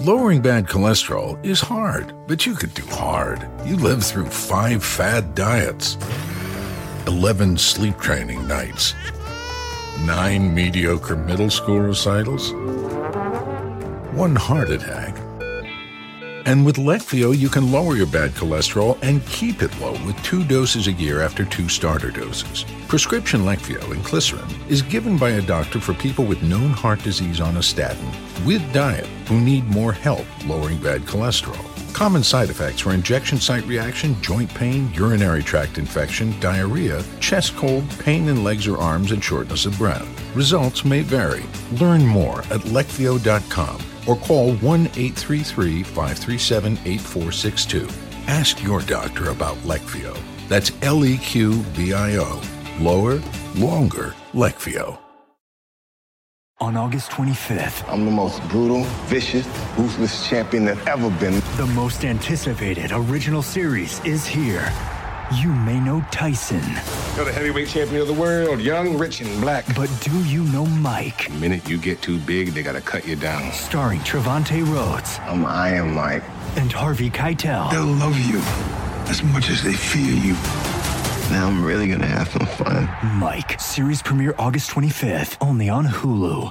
Lowering bad cholesterol is hard, but you could do hard. You lived through five fad diets, 11 sleep training nights, nine mediocre middle school recitals, one heart attack. And with Leqvio, you can lower your bad cholesterol and keep it low with two doses a year after two starter doses. Prescription Leqvio inclisiran is given by a doctor for people with known heart disease on a statin with diet who need more help lowering bad cholesterol. Common side effects are injection site reaction, joint pain, urinary tract infection, diarrhea, chest cold, pain in legs or arms, and shortness of breath. Results may vary. Learn more at leqvio.com or call 1 833 537 8462. Ask your doctor about Leqvio. That's L E Q V I O. Lower, longer, Leqvio. On August 25th, I'm the most brutal, vicious, ruthless champion that ever been. the most anticipated original series is here. You may know Tyson, You're the heavyweight champion of the world, young, rich, and black. but do you know Mike? The minute you get too big, they gotta cut you down. Starring Trevante Rhodes um, I'm Mike. and Harvey Keitel. They'll love you as much as they fear you. Now I'm really gonna have some fun. Mike, series premiere August 25th, only on Hulu.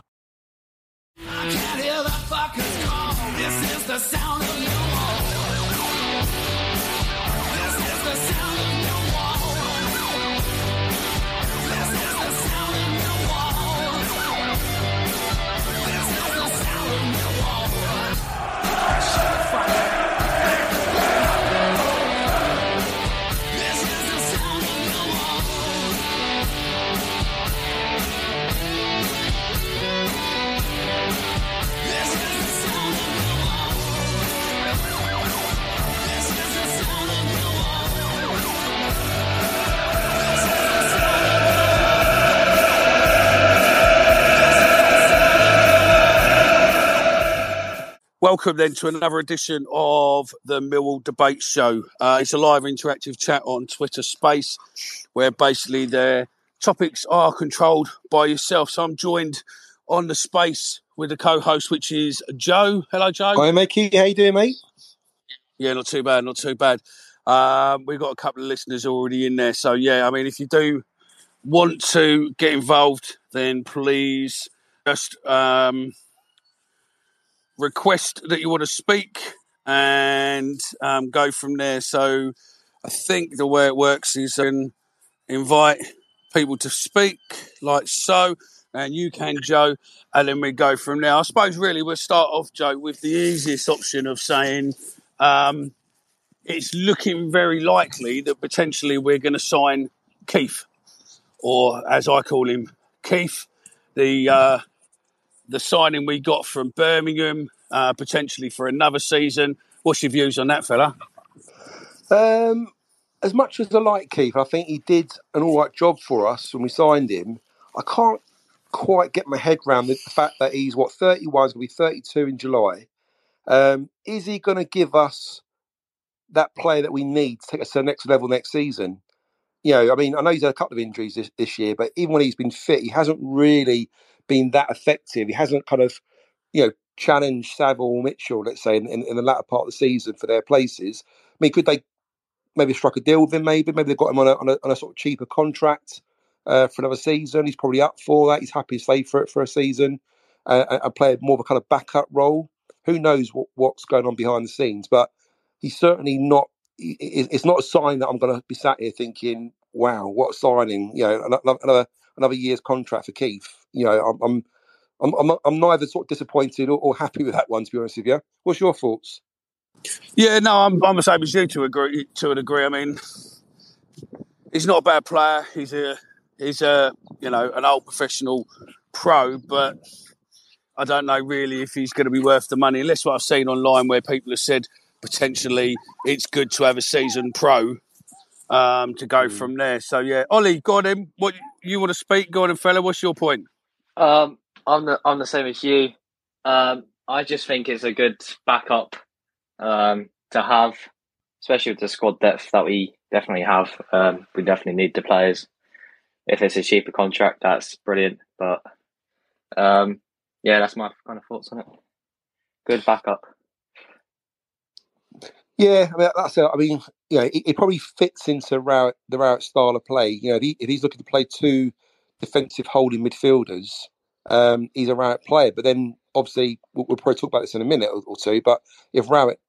Welcome then to another edition of the Millwall Debate Show. Uh, it's a live interactive chat on Twitter Space where basically the topics are controlled by yourself. So I'm joined on the space with the co-host, which is Joe. Hello, Joe. Hi, Mickey. How you doing, mate? Yeah, not too bad, not too bad. Um, we've got a couple of listeners already in there. So, yeah, I mean, if you do want to get involved, then please just um, request that you want to speak and um, go from there. So, I think the way it works is um, invite people to speak, like so, and you can, Joe, and then we go from there. I suppose really we'll start off, Joe, with the easiest option of saying um, it's looking very likely that potentially we're going to sign Keith, or as I call him, Keith, the uh, the signing we got from Birmingham, uh, potentially for another season. What's your views on that, fella? Um, as much as I like Keith, I think he did an all right job for us when we signed him. I can't quite get my head around the fact that he's what 31 is going to be 32 in July. Um, is he going to give us that player that we need to take us to the next level next season. You know, I mean, I know he's had a couple of injuries this, this year, but even when he's been fit, he hasn't really been that effective. He hasn't kind of, you know, challenged Saville Mitchell, let's say, in, in, in the latter part of the season for their places. I mean, could they maybe struck a deal with him? Maybe, maybe they've got him on a, on a, on a sort of cheaper contract uh, for another season. He's probably up for that. He's happy to stay for it for a season uh, and play more of a kind of backup role. Who knows what, what's going on behind the scenes? But he's certainly not. It's not a sign that I'm going to be sat here thinking, "Wow, what signing!" You know, another another year's contract for Keith. You know, I'm I'm, I'm neither sort of disappointed or, or happy with that one. To be honest with you, what's your thoughts? Yeah, no, I'm, I'm the same as you to agree to a degree. I mean, he's not a bad player. He's a he's a you know an old professional pro, but I don't know really if he's going to be worth the money. Unless what I've seen online where people have said potentially it's good to have a season pro um, to go mm. from there. So yeah, Ollie, go on in. What you want to speak? Go on in, fella. What's your point? Um, I'm the I'm the same as you. Um, I just think it's a good backup um, to have, especially with the squad depth that we definitely have. Um, we definitely need the players. If it's a cheaper contract, that's brilliant. But um, yeah, that's my kind of thoughts on it. Good backup. Yeah, I mean that's. Mean, know, it, it probably fits into the Rowett style of play. You know, if, he, if, he's looking to play two defensive holding midfielders, um, he's a Rowett player. But then, obviously, we'll, we'll, probably talk about this in a minute or, or two. But if Rowett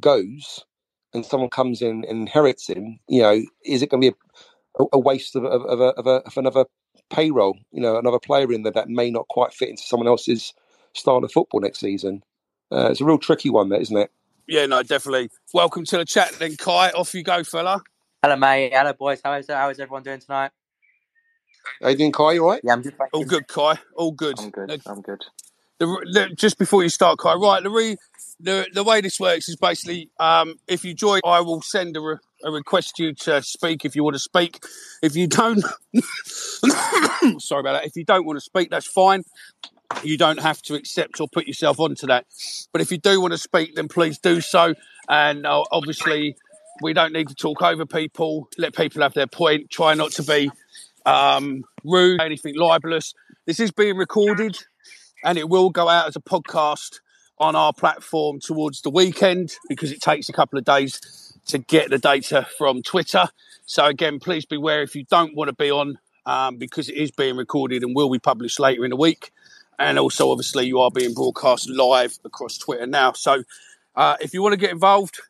goes and someone comes in and inherits him, you know, is it going to be a, a waste of, of, of, a, of, a, of another payroll? You know, another player in there that may not quite fit into someone else's style of football next season. Uh, it's a real tricky one, there, isn't it? Yeah, no, definitely. Welcome to the chat, then, Kai. Off you go, fella. Hello, mate. Hello, boys. How is how is everyone doing tonight? How you doing, Kai? You all right? Yeah, I'm good. All good, Kai. All good. I'm good. I'm good. The, the, just before you start, Kai, right? The, re, the the way this works is basically, um, if you join, I will send a, re, a request you to speak if you want to speak. If you don't, sorry about that. If you don't want to speak, that's fine. You don't have to accept or put yourself onto that. But if you do want to speak, then please do so. And uh, obviously, we don't need to talk over people. Let people have their point. Try not to be um, rude, anything libelous. This is being recorded and it will go out as a podcast on our platform towards the weekend because it takes a couple of days to get the data from Twitter. So, again, please beware if you don't want to be on um, because it is being recorded and will be published later in the week. And also, obviously, you are being broadcast live across Twitter now. So, uh, if you want to get involved,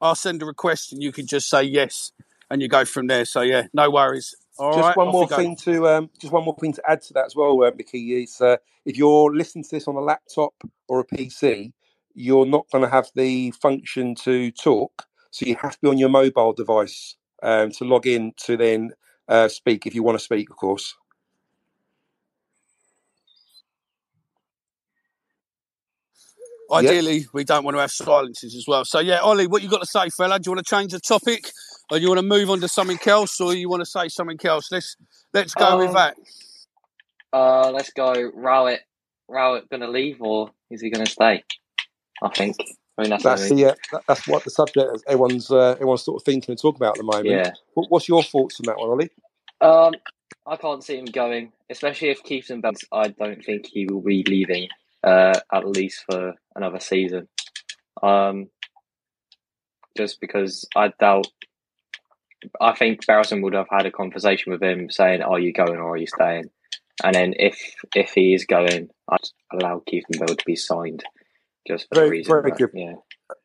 I'll send a request and you can just say yes and you go from there. So, yeah, no worries. All just right, one more thing to um, just one more thing to add to that as well, uh, Mickey. Is uh, if you're listening to this on a laptop or a PC, you're not going to have the function to talk, so you have to be on your mobile device um, to log in to then uh, speak if you want to speak, of course. Ideally, yep. we don't want to have silences as well. So, yeah, Ollie, what you got to say, fella? Do you want to change the topic, or you want to move on to something else, or you want to say something else? Let's let's go um, with that. Uh, let's go. Rowett, Rowett going to leave, or is he going to stay? I think. I mean, that's, that's the uh, that's what the subject is. Everyone's uh, everyone's sort of thinking and talking about at the moment. Yeah. What, what's your thoughts on that one, Ollie? Um, I can't see him going, especially if Keith's in bounce. I don't think he will be leaving uh, at least for another season. Um, just because I doubt. I think Berylson would have had a conversation with him saying, "Are you going or are you staying?" And then if if he is going, I'd allow Kieftenbeld to be signed, just for very, the reason. Very that, good. Yeah.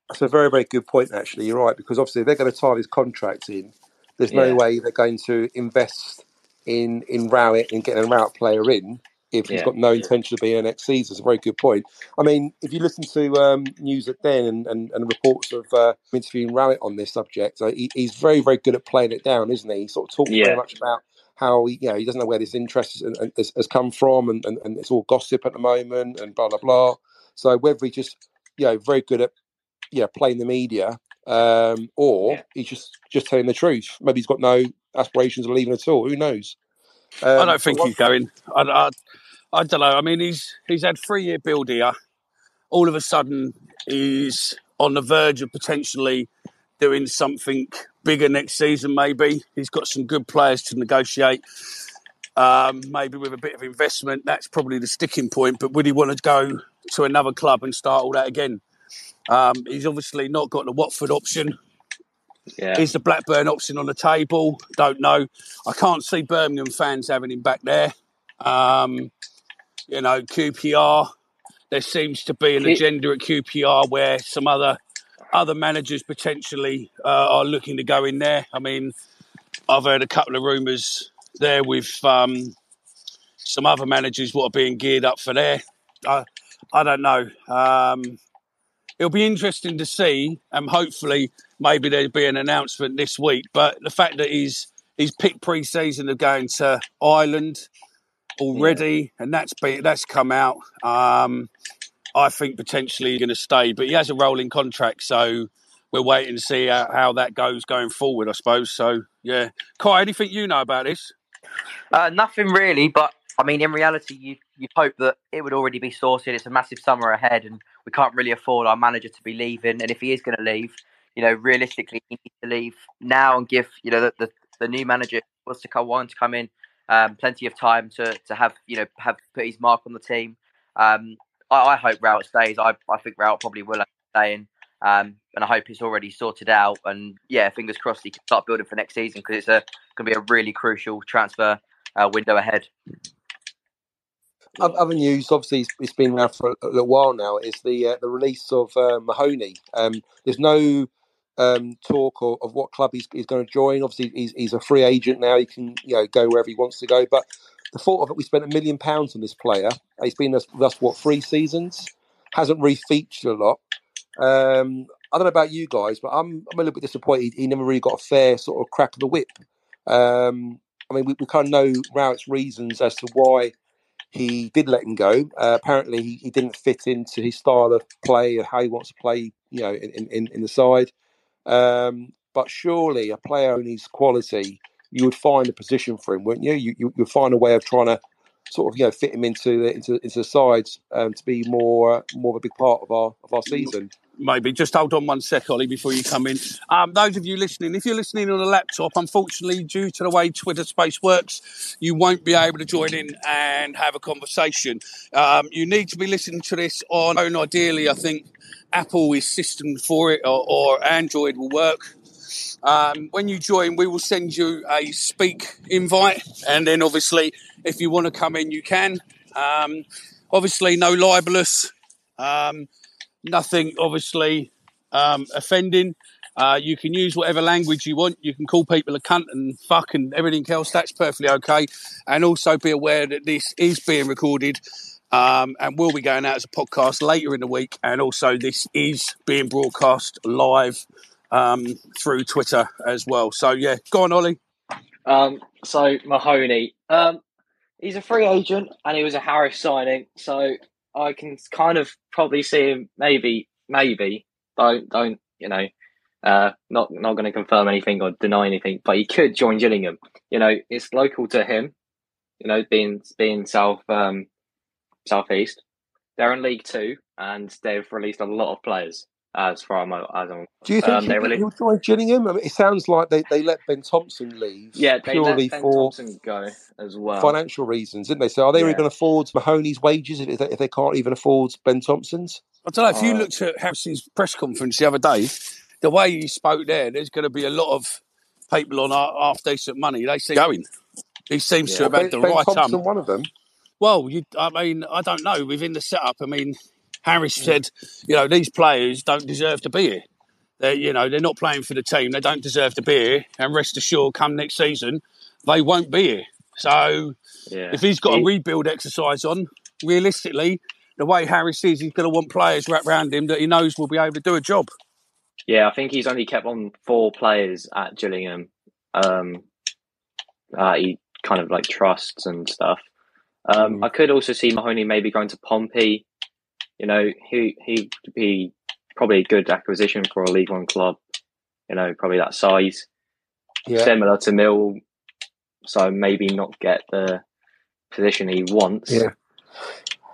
That's a very very good point. Actually, you're right because obviously they're going to tie his contract in. There's no yeah. way they're going to invest in in Rowett and getting a Rowett player in if he's got no intention of being next season. It's a very good point. I mean, if you listen to um, news at then and, and, and reports of uh, interviewing Rowett on this subject, uh, he, he's very, very good at playing it down, isn't he? He sort of talks yeah. very much about how he, you know, he doesn't know where this interest has, has, has come from and, and, and, it's all gossip at the moment and blah, blah, blah. So whether he just, you know, very good at, yeah, playing the media um, or yeah. he's just, just telling the truth. Maybe he's got no aspirations of leaving at all. Who knows? Um, I don't think he's going. I, I, I, don't know. I mean, he's he's had three year build here. All of a sudden, he's on the verge of potentially doing something bigger next season. Maybe he's got some good players to negotiate. Um, maybe with a bit of investment, that's probably the sticking point. But would he want to go to another club and start all that again? Um, he's obviously not got the Watford option. Yeah. Is the Blackburn option on the table? Don't know. I can't see Birmingham fans having him back there. Um, you know, QPR. There seems to be an agenda at QPR where some other other managers potentially uh, are looking to go in there. I mean, I've heard a couple of rumours there with um, some other managers what are being geared up for there. I, I don't know. Um, it'll be interesting to see, and hopefully, maybe there'll be an announcement this week. But the fact that he's he's picked pre-season of going to Ireland already, and that's been, that's come out. Um, I think potentially he's going to stay, but he has a rolling contract, so we're waiting to see how, how that goes going forward. I suppose. So yeah, Kai, anything you know about this? Uh, nothing really, but I mean, in reality, you you hope that it would already be sorted. It's a massive summer ahead, and we can't really afford our manager to be leaving. And if he is going to leave, you know, realistically, he needs to leave now and give you know the the, the new manager wants to come on to come in um, plenty of time to to have you know have put his mark on the team. Um, I, I hope Rowett stays. I I think Rowett probably will end up staying. Um, and I hope it's already sorted out. And yeah, fingers crossed he can start building for next season because it's a going to be a really crucial transfer uh, window ahead. Oth- Other news, obviously, it's- been around for a little while now. Is the uh, the release of uh, Mahoney? Um, there's no um, talk of, of what club he's, he's going to join. Obviously, he's, he's a free agent now. He can you know go wherever he wants to go. But the thought of it, we spent a million pounds on this player. He's been with us what three seasons? Hasn't really featured a lot. Um, I don't know about you guys, but I'm I'm a little bit disappointed. He never really got a fair sort of crack of the whip. Um, I mean, we, we kind of know Rowett's reasons as to why he did let him go. Uh, apparently, he, he didn't fit into his style of play and how he wants to play, you know, in, in, in the side. Um, but surely, a player in his quality, you would find a position for him, wouldn't you? You you would find a way of trying to sort of you know fit him into the into, into the sides um, to be more more of a big part of our of our season. Maybe just hold on one sec, Ollie, before you come in. Um, those of you listening, if you're listening on a laptop, unfortunately, due to the way Twitter Space works, you won't be able to join in and have a conversation. Um, you need to be listening to this on phone. Ideally, I think Apple is system for it, or, or Android will work. Um, when you join, we will send you a speak invite, and then obviously, if you want to come in, you can. Um, obviously, no libelous. Um, nothing obviously um, offending. Uh, you can use whatever language you want. You can call people a cunt and fuck and everything else. That's perfectly okay. And also be aware that this is being recorded um, and will be going out as a podcast later in the week. And also, this is being broadcast live um, through Twitter as well. So, yeah, go on, Ollie. Um, so Mahoney, um, he's a free agent and he was a Harris signing, so I can kind of probably see him maybe, maybe don't don't you know, uh, not not going to confirm anything or deny anything, but he could join Gillingham. You know, it's local to him. You know, being being south um, southeast, they're in League Two and they've released a lot of players. As far as I'm, as Do you think um, he, they released he'll join Gillingham? I mean, it sounds like they, they let Ben Thompson leave Yeah, they purely let Ben for Thompson go as well. financial reasons, didn't they? So are they really Yeah. going to afford Mahoney's wages if they, if they can't even afford Ben Thompson's? I don't know if you Uh, looked at Harris's press conference the other day, the way he spoke there, there's going to be a lot of people on half half decent money. They see going. He seems to Yeah. have had the ben right Thompson, um. one of them. Well, you, I mean, I don't know. Within the setup, I mean, Harris said, you know, these players don't deserve to be here. They're, you know, they're not playing for the team. They don't deserve to be here. And rest assured, come next season, they won't be here. So Yeah. if he's got He- a rebuild exercise on, realistically, the way Harris is, he's going to want players wrapped around him that he knows will be able to do a job. Yeah, I think he's only kept on four players at Gillingham. Um, uh, he kind of like trusts and stuff. Um, Mm. I could also see Mahoney maybe going to Pompey. You know, he he would be probably a good acquisition for a League One club. You know, probably that size, Yeah. similar to Mill. So maybe not get the position he wants. Yeah.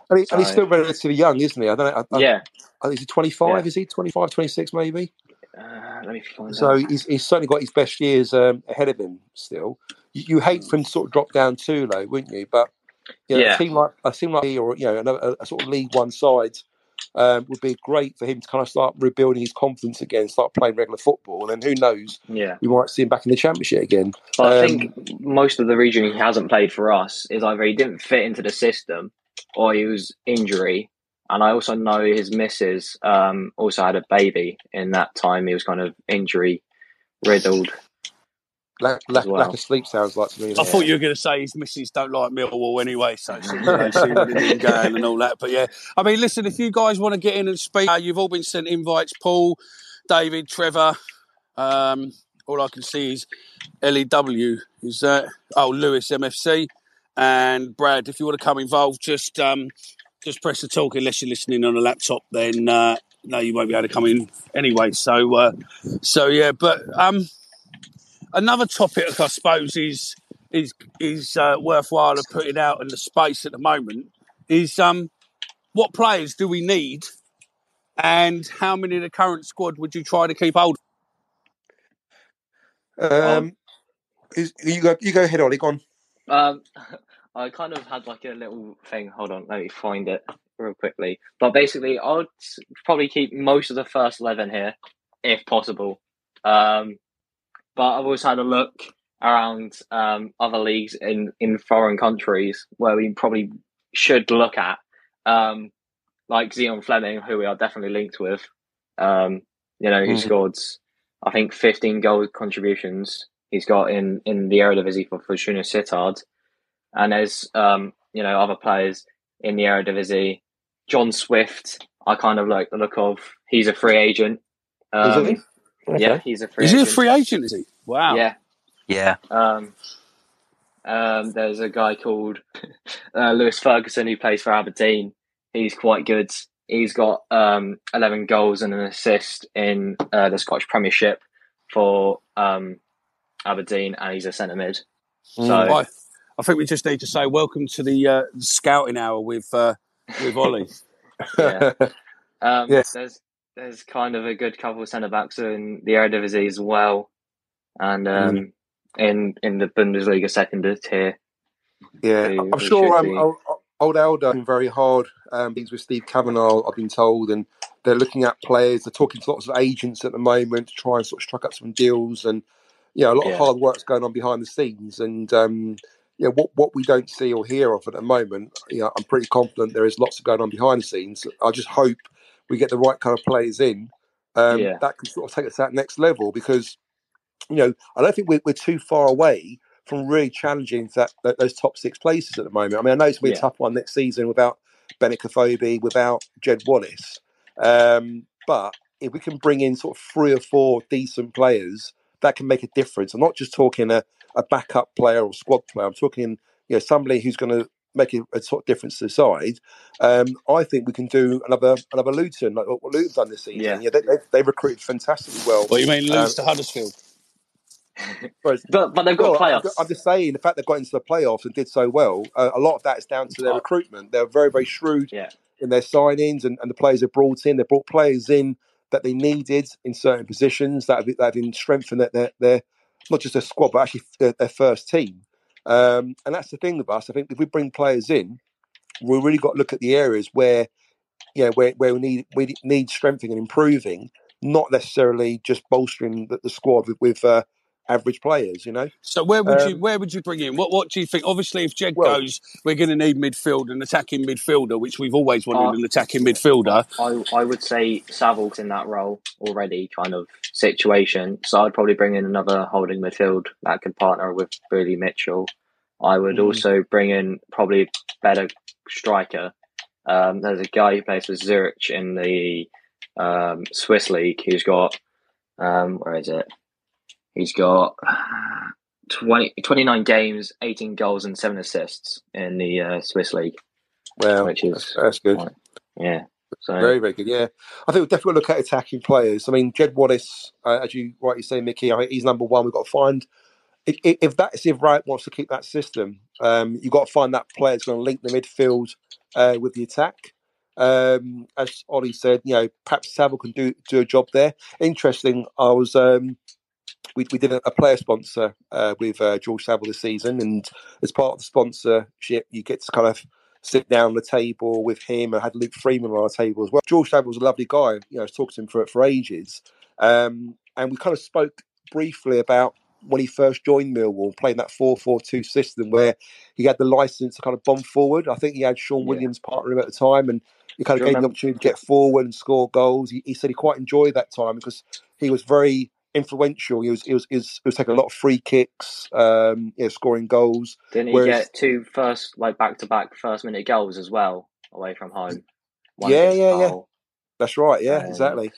And, he, and he's still relatively young, isn't he? I don't know. I, I, yeah. I think he's 25, Yeah. is he? 25, 26 maybe? Uh, let me find So out. he's, he's certainly got his best years um, ahead of him still. You, you hate for him to sort of drop down too low, wouldn't you? But you know, Yeah. a team like a team like he or you know a, a sort of League One side um, would be great for him to kind of start rebuilding his confidence again, start playing regular football, and then who knows, Yeah. we might see him back in the Championship again. But I Um, think most of the reason he hasn't played for us is either he didn't fit into the system or he was injury. And I also know his missus um, also had a baby in that time. He was kind of injury riddled. Lack, lack, as well. lack of sleep sounds like to me. I thought you were going to say his missus don't like Millwall anyway, so she, she would have been going and all that. But yeah, I mean, listen, if you guys want to get in and speak, uh, you've all been sent invites. Paul, David, Trevor. Um, all I can see is LEW. Is that oh Lewis MFC and Brad? If you want to come involved, just um, just press the talk. Unless you're listening on a laptop, then uh, no, you won't be able to come in anyway. So uh, so yeah, but um, another topic I suppose is is is uh, worthwhile of putting out in the space at the moment is um, what players do we need, and how many of the current squad would you try to keep hold? Um, is, you go, you go ahead, Ollie. Go on. Um, I kind of had like a little thing. Hold on, let me find it real quickly. But basically, I'd probably keep most of the first eleven here, if possible. Um, but I've also had a look around um, other leagues in in foreign countries where we probably should look at, um, like Zian Flemming, who we are definitely linked with. Um, you know, who Mm. scored, I think, fifteen goal contributions. He's got in in the Eredivisie for Fortuna Sittard, and there's um, you know other players in the Eredivisie. John Swift, I kind of like the look of. He's a free agent. Is Um, he? Okay. Yeah, he's a free Is he a free agent? Is he? Wow. Yeah. Yeah. Um, um, there's a guy called uh, Lewis Ferguson who plays for Aberdeen. He's quite good. He's got um, 11 goals and an assist in uh, the Scottish Premiership for um, Aberdeen, and he's a centre mid. So I, I think we just need to say welcome to the uh, scouting hour with uh, with Ollie. yeah. Um, Yes. There's there's kind of a good couple of centre backs in the Eredivisie as well, and um, in in the Bundesliga second tier. Yeah, who- I'm who sure um, old, old Elder been very hard. Um, with Steve Kavanagh, I've been told, and they're looking at players. They're talking to lots of agents at the moment to try and sort of strike up some deals, and you know, a lot Yeah. of hard work's going on behind the scenes. And um, you know, what what we don't see or hear of at the moment, you know, I'm pretty confident there is lots of going on behind the scenes. I just hope we get the right kind of players in um, Yeah. that can sort of take us to that next level because you know, I don't think we're, we're too far away from really challenging that, that those top six places at the moment. I mean, I know it's going to be a tough one next season without Kofobi, without Jed Wallace. Um, but if we can bring in sort of three or four decent players, that can make a difference. I'm not just talking a, a backup player or squad player. I'm talking, you know, somebody who's going to make a, a sort of difference to the side. Um, I think we can do another another Luton, like what Luton's done this season. Yeah. Yeah, they, they, they recruited fantastically well. What you mean Um, lose to Huddersfield? Whereas- But but they've got well, I'm, playoffs. I'm just saying the fact they got into the playoffs and did so well. Uh, a lot of that is down to their Oh. recruitment. They're very very shrewd Yeah. in their signings and, and the players they brought in. They brought players in that they needed in certain positions that have, that have been strengthened their, their, their not just their squad but actually their, their first team. Um, and that's the thing with us. I think if we bring players in, we've really got to look at the areas where know where, where we need we need strengthening and improving, not necessarily just bolstering the, the squad with, with uh, average players. You know. So where would you Um, where would you bring in? What what do you think? Obviously, if Jed Well- goes, we're going to need midfield, an attacking midfielder, which we've always wanted Uh, an attacking midfielder. I, I would say Saville's in that role already, kind of situation. So I'd probably bring in another holding midfield that could partner with Billy Mitchell. I would Mhm. also bring in probably better striker. Um, there's a guy who plays for Zurich in the um, Swiss league who's got um, where is it? He's got 20, 29 games, 18 goals, and seven assists in the uh, Swiss league, Well, which that's, is that's good. quite- yeah. So Very, very good. Yeah, I think we'll definitely look at attacking players. I mean, Jed Wallace, uh, as you rightly say, Mickey, I think he's number one. We've got to find if, if- that's if Wright wants to keep that system, um, you've got to find that player that's going to link the midfield uh, with the attack. Um, as Ollie said, you know, perhaps Saville can do do a job there. Interesting. I was um, we, we did a, a player sponsor uh, with uh, George Saville this season, and as part of the sponsorship, you get to kind of sit down the table with him. I had Luke Freeman on our table as well. George Saville was a lovely guy. You know, I was talking to him for for ages, um, and we kind of spoke briefly about when he first joined Millwall, playing that 4 4 2 system where he had the license to kind of bomb forward. I think he had Shaun Williams partnering him at the time, and he kind of gave him the opportunity to get forward and score goals. He, he, said he quite enjoyed that time because he was very influential. He was he was he was, he was taking a lot of free kicks, um, you know, scoring goals. Didn't he Whereas, get two first like back to back first minute goals as well away from home? One yeah, yeah, yeah. That's right. Yeah, um, exactly.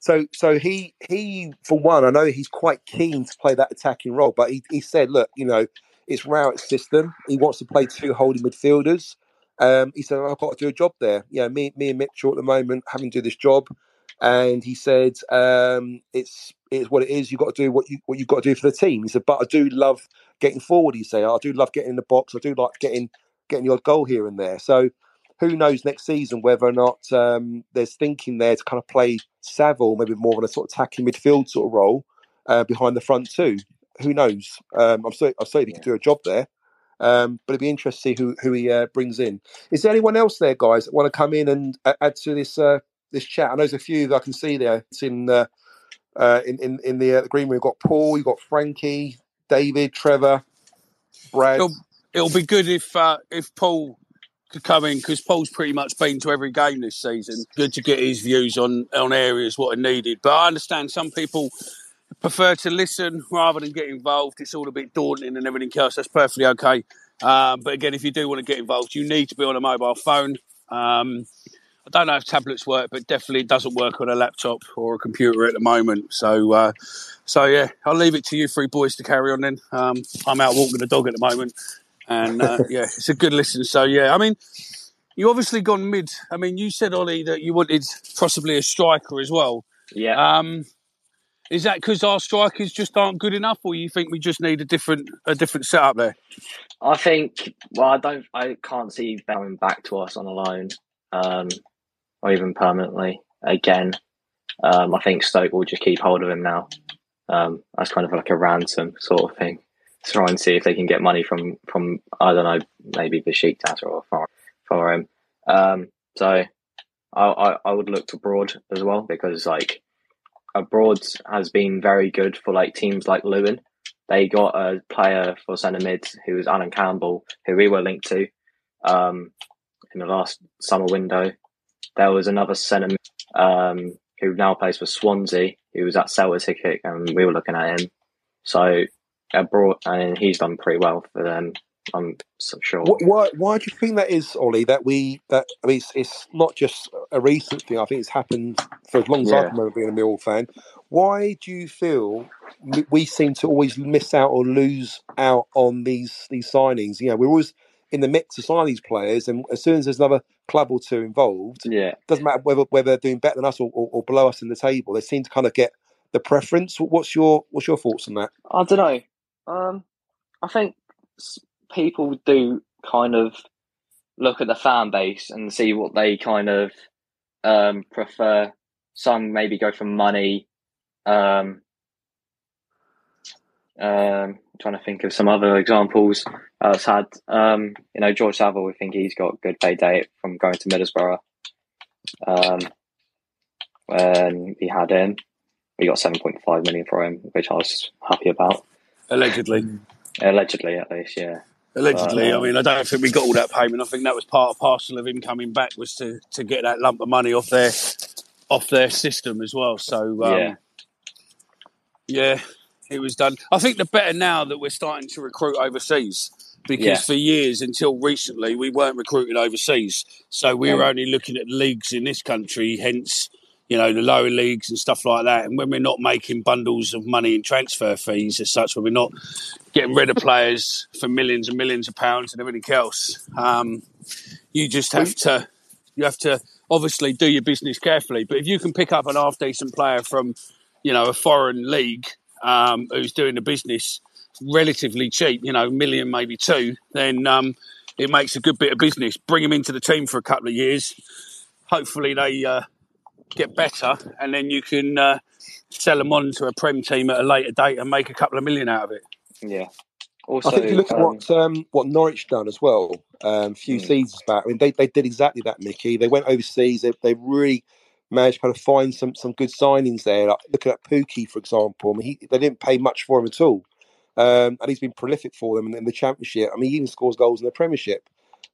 So, so he he for one, I know he's quite keen to play that attacking role, but he, he said, look, you know, it's Rowett's system. He wants to play two holding midfielders. Um, he said, I've got to do a job there. You know, me, me and Mitchell at the moment having to do this job. And he said, um, it's it's what it is. You've got to do what you what you've got to do for the team. He said, but I do love getting forward. He said, I do love getting in the box. I do like getting getting your goal here and there. So who knows next season whether or not um, there's thinking there to kind of play Saville maybe more of a sort of attacking midfield sort of role uh, behind the front two. Who knows? Um, I'm sorry, I'm sorry he could do a job there. Um, but it'd be interesting to see who who he uh, brings in. Is there anyone else there, guys, that want to come in and add to this uh, this chat? I know there's a few that I can see there. It's in uh, in in, in the, uh, green room. We've got Paul, you've got Frankie, David, Trevor, Brad. It'll, it'll be good if uh, if Paul could come in because Paul's pretty much been to every game this season. Good to get his views on on areas what are needed. But I understand some people prefer to listen rather than get involved. It's all a bit daunting and everything else. That's perfectly okay. Um, but again, if you do want to get involved, you need to be on a mobile phone. Um, I don't know if tablets work, but definitely doesn't work on a laptop or a computer at the moment. So, uh, so yeah, I'll leave it to you three boys to carry on. Then um, I'm out walking the dog at the moment, and uh, yeah, it's a good listen. So yeah, I mean, you obviously gone mid. I mean, you said Ollie that you wanted possibly a striker as well. Yeah. Um, is that because our strikers just aren't good enough, or you think we just need a different a different setup there? I think. Well, I don't. I can't see coming back to us on a loan, um, or even permanently again. Um, I think Stoke will just keep hold of him now. Um, that's kind of like a ransom sort of thing. Try and see if they can get money from from I don't know maybe Besiktas or for for him. Um, so I, I I would look to Broad as well because like abroad has been very good for like teams like Luton. They got a player for centre mid who was Allan Campbell, who we were linked to um, in the last summer window. There was another centre um, who now plays for Swansea, who was at Celtic, and we were looking at him. So abroad, and he's done pretty well for them. I'm sure. Why, why do you think that is, Ollie? That we that I mean, it's, it's not just a recent thing. I think it's happened for as long as yeah. I can remember being a Millwall fan. Why do you feel we seem to always miss out or lose out on these these signings? You know, we're always in the mix to sign these players, and as soon as there's another club or two involved, yeah, doesn't matter whether whether they're doing better than us or, or, or below us in the table. They seem to kind of get the preference. What's your what's your thoughts on that? I don't know. Um, I think people do kind of look at the fan base and see what they kind of um, prefer. Some maybe go for money. Um, um, trying to think of some other examples. Had, um, you know, George Saville. We think he's got good payday from going to Middlesbrough. Um, when we had him, we got seven point five million for him, which I was happy about. Allegedly. Allegedly, at least, yeah. Allegedly, I mean, I don't think we got all that payment. I think that was part of parcel of him coming back was to, to get that lump of money off their off their system as well. So um, yeah, yeah, it was done. I think the better now that we're starting to recruit overseas because yeah. for years until recently we weren't recruiting overseas, so we were only looking at leagues in this country. Hence, you know, the lower leagues and stuff like that. And when we're not making bundles of money in transfer fees as such, when we're not getting rid of players for millions and millions of pounds and everything else, um, you just have to, you have to obviously do your business carefully. But if you can pick up an half decent player from, you know, a foreign league um, who's doing the business relatively cheap, you know, million maybe two, then um, it makes a good bit of business. Bring him into the team for a couple of years hopefully they uh, get better, and then you can uh, sell them on to a Prem team at a later date and make a couple of million out of it. Yeah. Also, I think if you look at um, what um, what Norwich done as well um, a few Mm. seasons back. I mean, they, they did exactly that, Mickey. They went overseas. They, they really managed to kind of find some some good signings there. Like looking at Pukki, for example. I mean, he, they didn't pay much for him at all, um, and he's been prolific for them in, in the Championship. I mean, he even scores goals in the Premiership.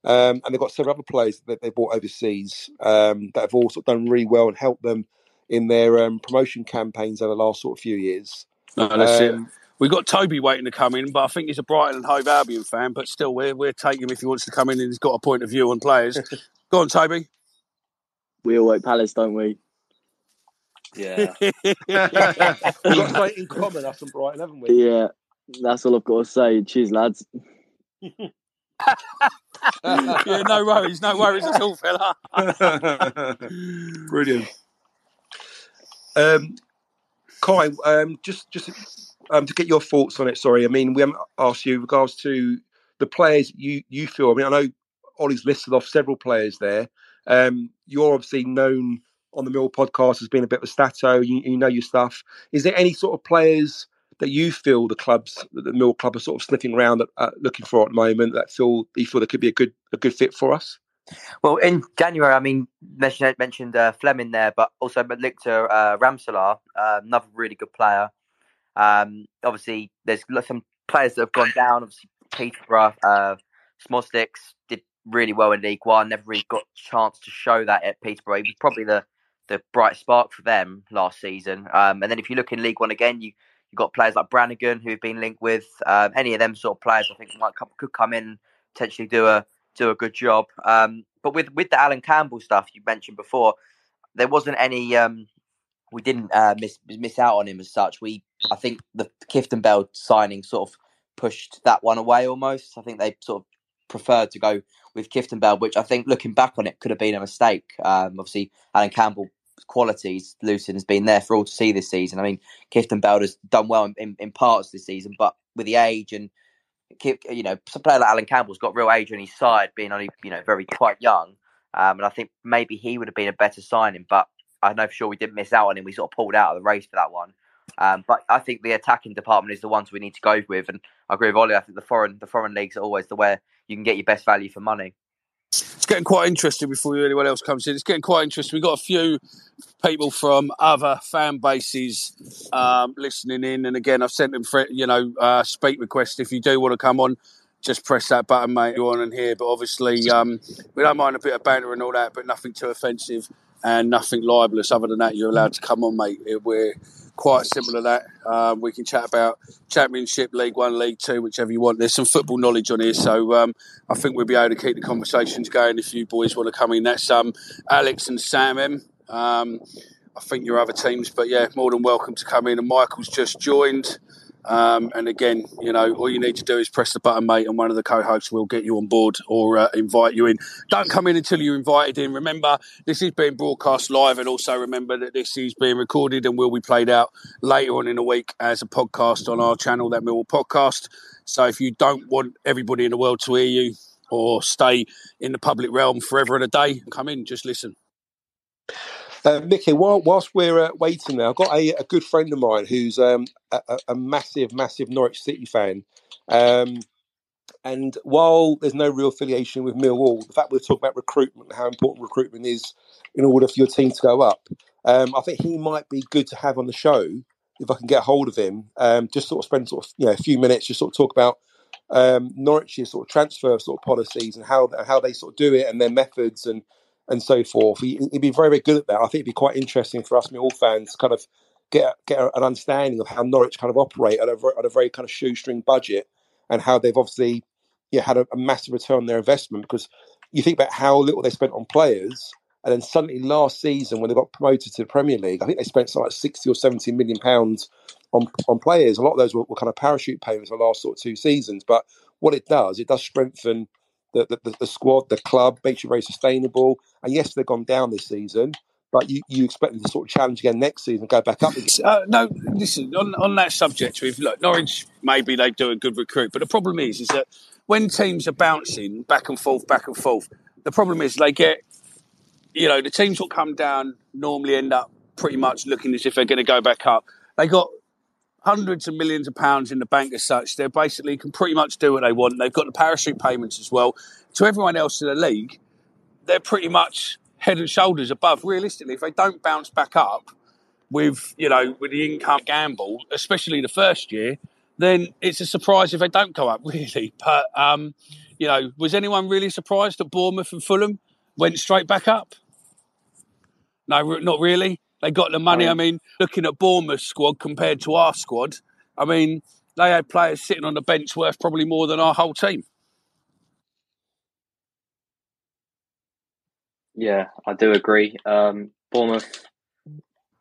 Um, and they've got several other players that they bought overseas um, that have all sort of done really well and helped them in their um, promotion campaigns over the last sort of few years. No, that's it. Um, We've got Toby waiting to come in, but I think he's a Brighton and Hove Albion fan. But still, we're we're taking him if he wants to come in and he's got a point of view on players. Go on, Toby. We all like Palace, don't we? Yeah. We've got something in common, us and Brighton, haven't we? Yeah, that's all I've got to say. Cheers, lads. yeah, no worries, no worries at all, fella. Brilliant. Um, Kai, um, just just um, to get your thoughts on it. Sorry, I mean we haven't asked you in regards to the players you you feel. I mean, I know Ollie's listed off several players there. Um, you're obviously known on the Mill podcast as being a bit of a stato. You, you know your stuff. Is there any sort of players that you feel the clubs, the Mill club, are sort of sniffing around, uh, looking for at the moment that feel you feel there could be a good a good fit for us? Well, in January, I mean, mentioned, mentioned uh, Flemming there, but also linked to uh, Ramsalar, uh, another really good player. Um, obviously, there's some players that have gone down. Obviously, Peterborough, uh, Szmodics did really well in League One. Never really got chance to show that at Peterborough. He was probably the the bright spark for them last season. Um, and then if you look in League One again, you you got players like Brannagan who've been linked with um, any of them sort of players. I think might come, could come in potentially do a do a good job. Um, but with with the Allan Campbell stuff you mentioned before, there wasn't any. Um, we didn't uh, miss miss out on him as such. We I think the Kieftenbeld signing sort of pushed that one away almost. I think they sort of preferred to go with Kieftenbeld, which I think looking back on it could have been a mistake. Um, obviously, Allan Campbell qualities Luton has been there for all to see this season. I mean, Kieftenbeld has done well in, in, in parts this season, but with the age and you know, a player like Allan Campbell's got real age on his side, being only you know very quite young, um, and I think maybe he would have been a better signing. But I know for sure we didn't miss out on him. We sort of pulled out of the race for that one. Um, but I think the attacking department is the ones we need to go with, and I agree with Ollie. I think the foreign the foreign leagues are always the where you can get your best value for money. It's getting quite interesting before anyone else comes in. It's getting quite interesting. We've got a few people from other fan bases um, listening in, and again, I've sent them for you know uh, speak requests. If you do want to come on, just press that button, mate. You're on and here, but obviously um, we don't mind a bit of banter and all that, but nothing too offensive and nothing libelous. Other than that, you're allowed to come on, mate. We're quite similar to that. Um, we can chat about Championship, League One, League Two, whichever you want. There's some football knowledge on here, so um, I think we'll be able to keep the conversations going if you boys want to come in. That's um, Alex and Sam. Um, I think your other teams, but yeah, more than welcome to come in. And Michael's just joined. Um, and again, you know, all you need to do is press the button, mate, and one of the co-hosts will get you on board or uh, invite you in. Don't come in until you're invited in. Remember, this is being broadcast live, and also remember that this is being recorded and will be played out later on in the week as a podcast on our channel, that Millwall Podcast. So if you don't want everybody in the world to hear you or stay in the public realm forever and a day, come in, just listen. Uh, Mickey, while, whilst we're uh, waiting there, I've got a, a good friend of mine who's um, a, a- massive, massive Norwich City fan. Um, and while there's no real affiliation with Millwall, the fact we're talking about recruitment how important recruitment is in order for your team to go up, um, I think he might be good to have on the show if I can get hold of him. Um, just sort of spend sort of you know a few minutes, just sort of talk about um, Norwich's sort of transfer sort of policies and how how they sort of do it and their methods and and so forth. He, he'd be very very good at that. I think it'd be quite interesting for us Millwall fans to kind of get get an understanding of how Norwich kind of operate at a at a very kind of shoestring budget and how they've obviously yeah had a, a massive return on their investment because you think about how little they spent on players. And then suddenly last season, when they got promoted to the Premier League, I think they spent something like sixty or seventy million pounds on on players. A lot of those were, were kind of parachute payments the last sort of two seasons. But what it does, it does strengthen the, the, the, squad, the club, makes you very sustainable. And yes, they've gone down this season, but you, you expect them to sort of challenge again next season and go back up. Uh, no, listen on, on that subject. we've look, Norwich, maybe they do a good recruit, but the problem is, is that when teams are bouncing back and forth, back and forth, the problem is they get you know, the teams that come down normally end up pretty much looking as if they're going to go back up. They got hundreds of millions of pounds in the bank as such. They basically can pretty much do what they want. They've got the parachute payments as well. To everyone else in the league, they're pretty much head and shoulders above. Realistically, if they don't bounce back up with you know with the income gamble, especially the first year, then it's a surprise if they don't go up. Really, but um, you know, was anyone really surprised that Bournemouth and Fulham went straight back up? No, not really. They got the money. I mean, looking at Bournemouth's squad compared to our squad, I mean, they had players sitting on the bench worth probably more than our whole team. Yeah, I do agree. Um, Bournemouth.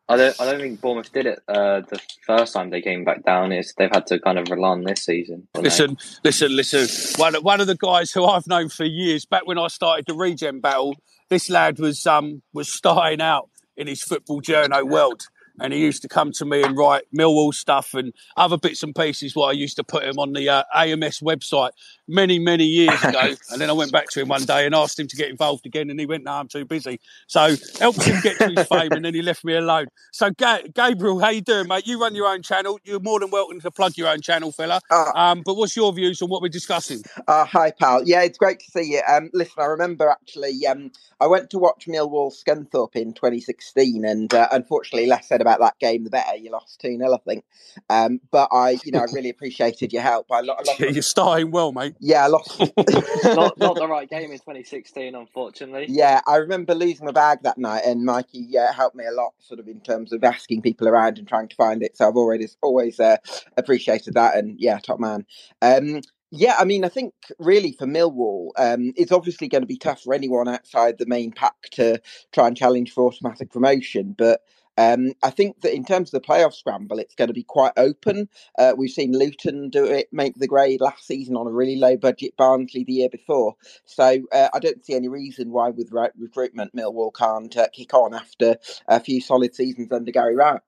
I don't. I don't think Bournemouth did it uh, the first time they came back down. Is they've had to kind of rely on this season. haven't they? Listen, listen, listen. One, one of the guys who I've known for years, back when I started the Regen battle, this lad was um was starting out in his football journo world. And he used to come to me and write Millwall stuff and other bits and pieces. What I used to put him on the uh, AMS website many, many years ago. and then I went back to him one day and asked him to get involved again, and he went, "No, I'm too busy." So helped him get to his fame, and then he left me alone. So Ga- Gabriel, how you doing, mate? You run your own channel. You're more than welcome to plug your own channel, fella. um, but what's your views on what we're discussing? Uh, hi, pal. Yeah, it's great to see you. Um, listen, I remember actually, um, I went to watch Millwall Scunthorpe in 2016, and uh, unfortunately, less said about that game, the better. You lost 2 0, I think. Um, but I, you know, I really appreciated your help. I, lo- I lost, Yeah, you're starting well, mate. yeah, I lost. not, not the right game in 2016, unfortunately. Yeah, I remember losing my bag that night, and Mikey uh, helped me a lot, sort of in terms of asking people around and trying to find it. So I've always always uh, appreciated that, and yeah, top man. Um, yeah, I mean, I think really for Millwall, um, it's obviously going to be tough for anyone outside the main pack to try and challenge for automatic promotion, but. Um, I think that in terms of the playoff scramble, it's going to be quite open. Uh, we've seen Luton do it, make the grade last season on a really low budget Barnsley the year before. So uh, I don't see any reason why, with right recruitment, Millwall can't uh, kick on after a few solid seasons under Gary Rowett.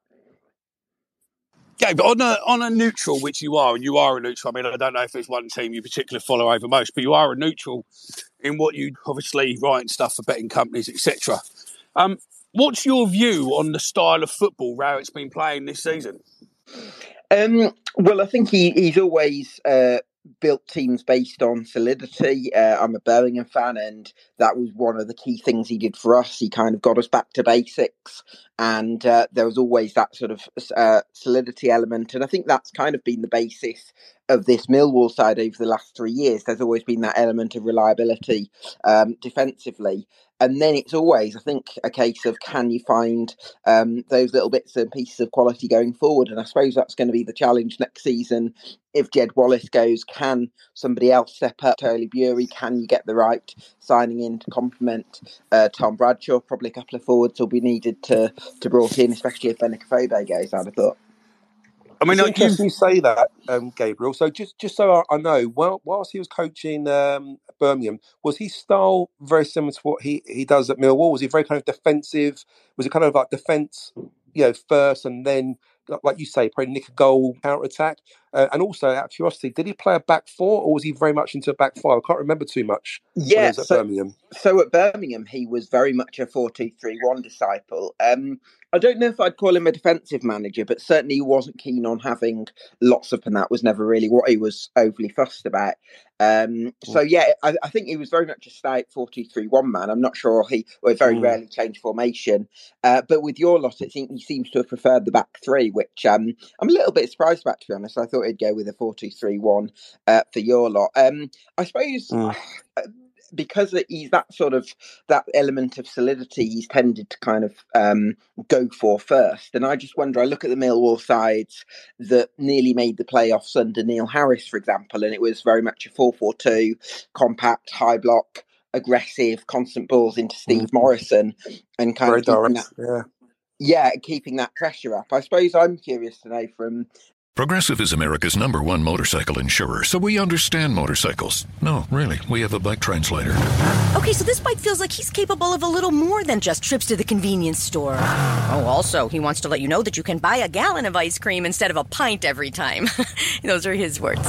Yeah, but on a on a neutral, which you are, and you are a neutral. I mean, I don't know if there's one team you particularly follow over most, but you are a neutral in what you obviously write and stuff for betting companies, etc. Um, what's your view on the style of football how it's been playing this season? Um, well, I think he, he's always uh, built teams based on solidity. Uh, I'm a Birmingham fan, and that was one of the key things he did for us. He kind of got us back to basics, and uh, there was always that sort of uh, solidity element. And I think that's kind of been the basis of this Millwall side over the last three years. There's always been that element of reliability um, defensively. And then it's always, I think, a case of can you find um, those little bits and pieces of quality going forward? And I suppose that's going to be the challenge next season. If Jed Wallace goes, can somebody else step up? Tyler Burey, can you get the right signing in to complement uh, Tom Bradshaw? Probably a couple of forwards will be needed to to brought in, especially if Benik Afobe goes. I'd have thought. I mean, it's like you- interesting you say that, um, Gabriel. So just just so I, I know, while, whilst he was coaching um, Birmingham, was his style very similar to what he, he does at Millwall? Was he very kind of defensive? Was it kind of like defence, you know, first and then, like- like you say, probably nick a goal, counter attack? Uh, and also, out of curiosity, did he play a back four or was he very much into a back five? I can't remember too much. when he Yeah, was at so- Birmingham. So at Birmingham, he was very much a 4 2 3 1 disciple. Um, I don't know if I'd call him a defensive manager, but certainly he wasn't keen on having lots of, and that was never really what he was overly fussed about. Um, so yeah, I, I think he was very much a stout 4 2 3 1 man. I'm not sure he, very Mm. rarely changed formation. Uh, but with your lot, it seems, he seems to have preferred the back three, which um, I'm a little bit surprised about, to be honest. I thought he'd go with a 4 2 3 1 uh, for your lot. Um, I suppose Mm. Because he's that sort of that element of solidity he's tended to kind of um, go for first and i just wonder i look at the millwall sides that nearly made the playoffs under neil harris for example and it was very much a 4-4-2 compact high block aggressive constant balls into steve morison and kind Very of direct. that Yeah. yeah keeping that pressure up i suppose i'm curious to know from Progressive is America's number one motorcycle insurer, so we understand motorcycles. No, really, we have a bike translator. Okay, so this bike feels like he's capable of a little more than just trips to the convenience store. Oh, also, he wants to let you know that you can buy a gallon of ice cream instead of a pint every time. Those are his words.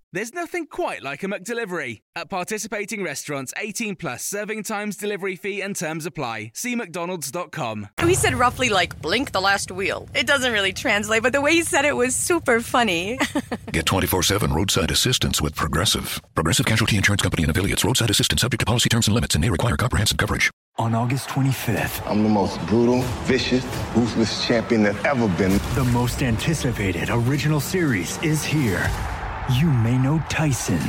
There's nothing quite like a McDelivery. At participating restaurants, 18 plus serving times, delivery fee, and terms apply. See McDonald's.com. We said roughly like blink the last wheel. It doesn't really translate, but the way he said it was super funny. Get 24 7 roadside assistance with Progressive. Progressive Casualty Insurance Company and affiliates. Roadside assistance subject to policy terms and limits and may require comprehensive coverage. On August 25th, I'm the most brutal, vicious, ruthless champion that ever been. the most anticipated original series is here. You may know Tyson,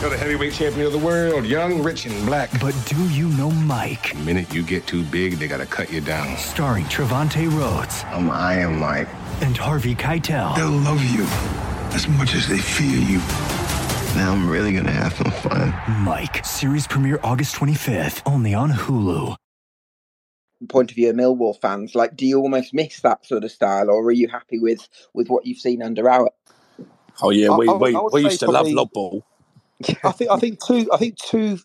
You're the heavyweight champion of the world, young, rich, and black. but do you know Mike? The minute you get too big, they gotta cut you down. Starring Trevante Rhodes Um, I'm Mike. and Harvey Keitel. They'll love you as much as they fear you. Now I'm really gonna have some fun. Mike, series premiere August 25th, only on Hulu. Point of view of Millwall fans, like, do you almost miss that sort of style, or are you happy with with what you've seen under Hour? Oh yeah, we I- we, I we used to probably- love lob ball. I think I think two. I think two.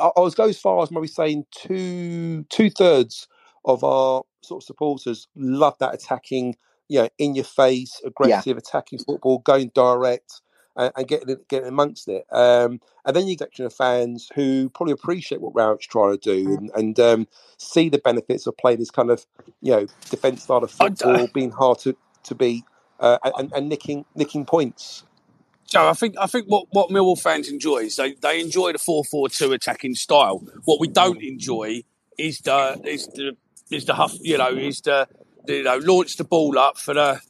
I, I was go as far as maybe saying two two thirds of our sort of supporters love that attacking, you know, in your face, aggressive attacking football, going direct, and, and getting getting amongst it. Um, and then you get a section of fans who probably appreciate what Rowett's trying to do and, and um, see the benefits of playing this kind of you know defence style of football, being hard to to beat, uh, and, and nicking nicking points. Joe, I think I think what, what Millwall fans enjoy is they, they enjoy the four four two attacking style. What we don't enjoy is the is the is the huff you know is the, the you know launch the ball up for the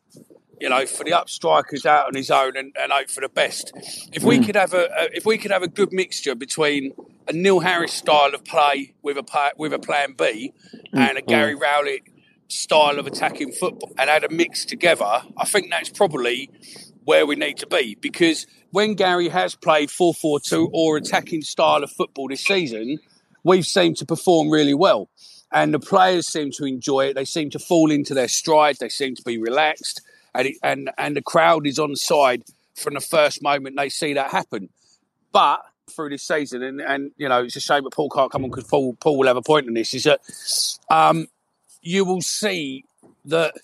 you know for the up strikers out on his own and, and hope for the best. If we hmm. could have a, a if we could have a good mixture between a Neil Harris style of play with a with a plan B hmm. and a Gary hmm. Rowett style of attacking football and had a mix together, I think that's probably where we need to be because when Gary has played 4 4 2 or attacking style of football this season, we've seemed to perform really well. And the players seem to enjoy it. They seem to fall into their stride. They seem to be relaxed. And, it, and, and the crowd is on side from the first moment they see that happen. But through this season, and, and you know, it's a shame that Paul can't come on because Paul, Paul will have a point on this, is that um, you will see that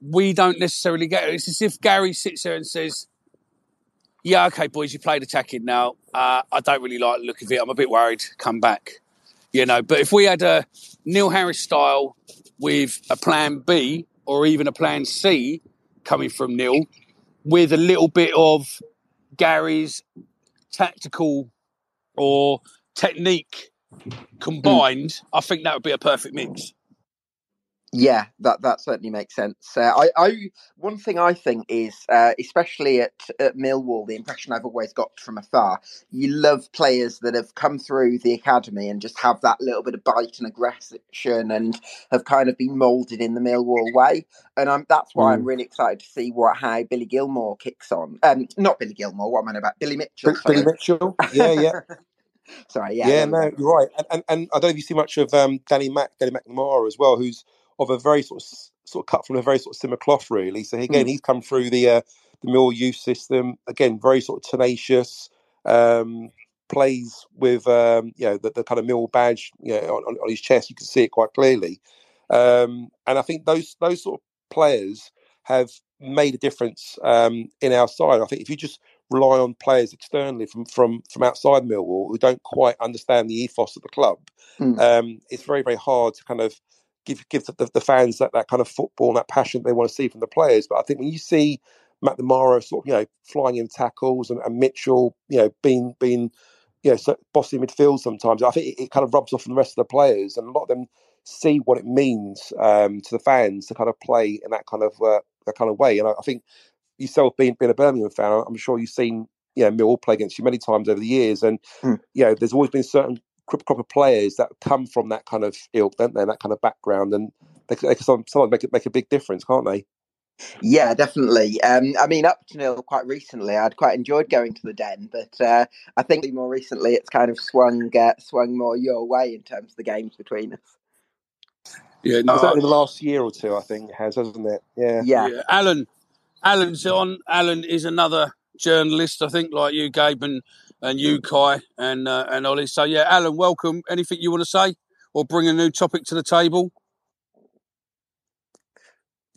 we don't necessarily get it. It's as if Gary sits there and says, Yeah, okay, boys, you played attacking now. Uh, I don't really like the look of it. I'm a bit worried. Come back. You know, but if we had a Neil Harris style with a plan B or even a plan C coming from Neil with a little bit of Gary's tactical or technique combined, I think that would be a perfect mix. Yeah, that that certainly makes sense. Uh, I, I one thing I think is, uh, especially at, at Millwall, the impression I've always got from afar, you love players that have come through the academy and just have that little bit of bite and aggression, and have kind of been moulded in the Millwall way. And I'm, that's why I'm Mm. really excited to see what how Billy Gilmour kicks on. Um, not Billy Gilmour. What am I about? Billy Mitchell. Bill- Billy. Mitchell, yeah, yeah. sorry, yeah. Yeah, no, you're right. And, and and I don't know if you see much of um, Danny Mac, Danny McNamara as well, who's of a very sort of sort of cut from a very sort of similar cloth, really. So again, Mm. he's come through the uh, the Mill youth system. Again, very sort of tenacious. Um, plays with um, you know the, the kind of Mill badge, you know, on, on his chest. You can see it quite clearly. Um, and I think those those sort of players have made a difference um, in our side. I think if you just rely on players externally from from from outside Millwall who don't quite understand the ethos of the club, Mm. um, it's very very hard to kind of give give the, the fans that, that kind of football and that passion they want to see from the players. But I think when you see McNamara sort of you know flying in tackles and, and Mitchell you know being being yeah, so bossy midfield sometimes. I think it, it kind of rubs off on the rest of the players, and a lot of them see what it means um, to the fans to kind of play in that kind of uh, that kind of way. And I, I think yourself being being a Birmingham fan, I'm sure you've seen you know Millwall play against you many times over the years, and Mm. you know there's always been certain crop, crop of players that come from that kind of ilk, don't they? That kind of background, and they, can- they can sometimes make it make a big difference, can't they? Yeah, definitely. Um, I mean, up till quite recently, I'd quite enjoyed going to the Den, but uh, I think more recently it's kind of swung uh, swung more your way in terms of the games between us. Yeah, No, no, certainly the last year or two, I think it has, hasn't it? Yeah. yeah. Alan, Alan's on. Alan is another journalist, I think, like you, Gabe, and, and you, Kai, and uh, and Ollie. So yeah, Alan, welcome. Anything you want to say, or bring a new topic to the table?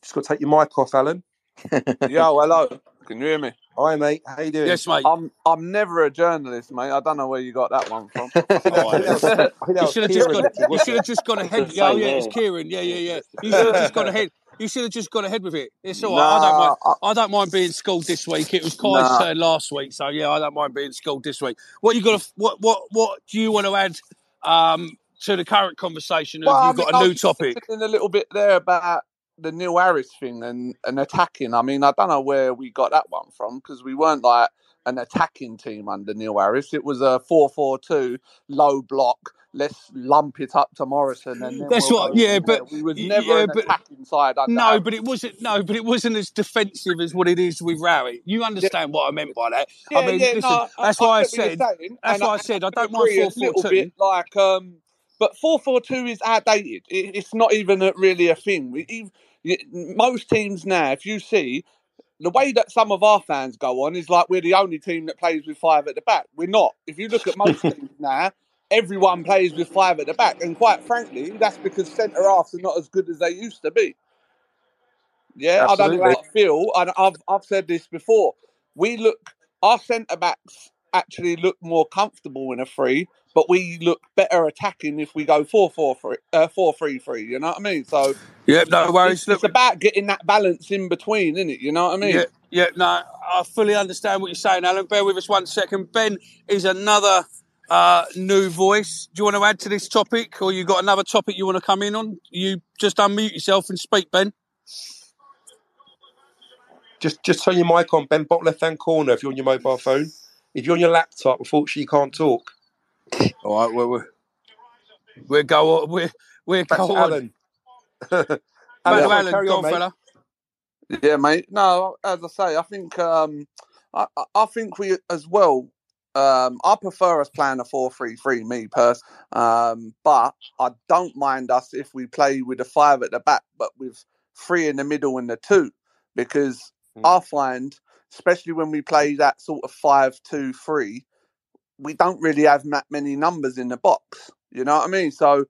Just got to take your mic off, Alan. Yo, hello. Can you hear me? Hi, mate. How you doing? Yes, mate. I'm I'm never a journalist, mate. I don't know where you got that one from. You should have just gone. You should have just gone ahead. It's the Oh yeah, it's. Kieran. Yeah, yeah, yeah. You should have just gone ahead. You should have just gone ahead with it. It's all right. I don't mind. I don't mind being schooled this week. It was Kai's Nah. turn last week, so yeah, I don't mind being schooled this week. What you got? To, what what what do you want to add um, to the current conversation? Well, I You've mean, got I a new was topic. a little bit there about the Neil Harris thing and, and attacking. I mean, I don't know where we got that one from because we weren't like an attacking team under Neil Harris. It was a 4 4 2, low block. Let's lump it up to Morison. And That's we'll what. Yeah, but we was never yeah, an but attacking side under no, but it wasn't. No, but it wasn't as defensive as what it is with Rowett. You understand what I meant by that? Yeah, I mean, yeah, listen, no, that's I, why I, I get what you're said. saying, That's why I said I don't mind four a little bit like um but 442 is outdated it, it's not even a, really a thing we, most teams now if you see the way that some of our fans go on is like we're the only team that plays with five at the back we're not if you look at most teams now everyone plays with five at the back and quite frankly that's because centre halves are not as good as they used to be yeah, I don't know how Absolutely. I feel. And I've I've said this before. We look our centre backs actually look more comfortable in a three, but we look better attacking if we go four four three uh, four three three. You know what I mean? So Yeah, no worries. it's, it's about getting that balance in between, isn't it? You know what I mean? Yeah, yeah, no, I fully understand what you're saying, Alan. Bear with us one second. Ben is another uh, new voice. Do you want to add to this topic, or you got another topic you want to come in on? You just unmute yourself and speak, Ben. Just just turn your mic on, Ben, bottom left hand corner if you're on your mobile phone. If you're on your laptop, unfortunately, you can't talk. All right, well, we're we're go on. We're we're Back go to on. Alan. Back to Alan, Alan. carry Go on, on, mate. fella. Yeah, mate. No, as I say, I think um, I, I- I think we as well. Um, I prefer us playing a four-three-three, me personally. Um, but I don't mind us if we play with a five at the back, but with three in the middle and the two, because I find, especially when we play that sort of five-two-three, we don't really have that many numbers in the box. You know what I mean? So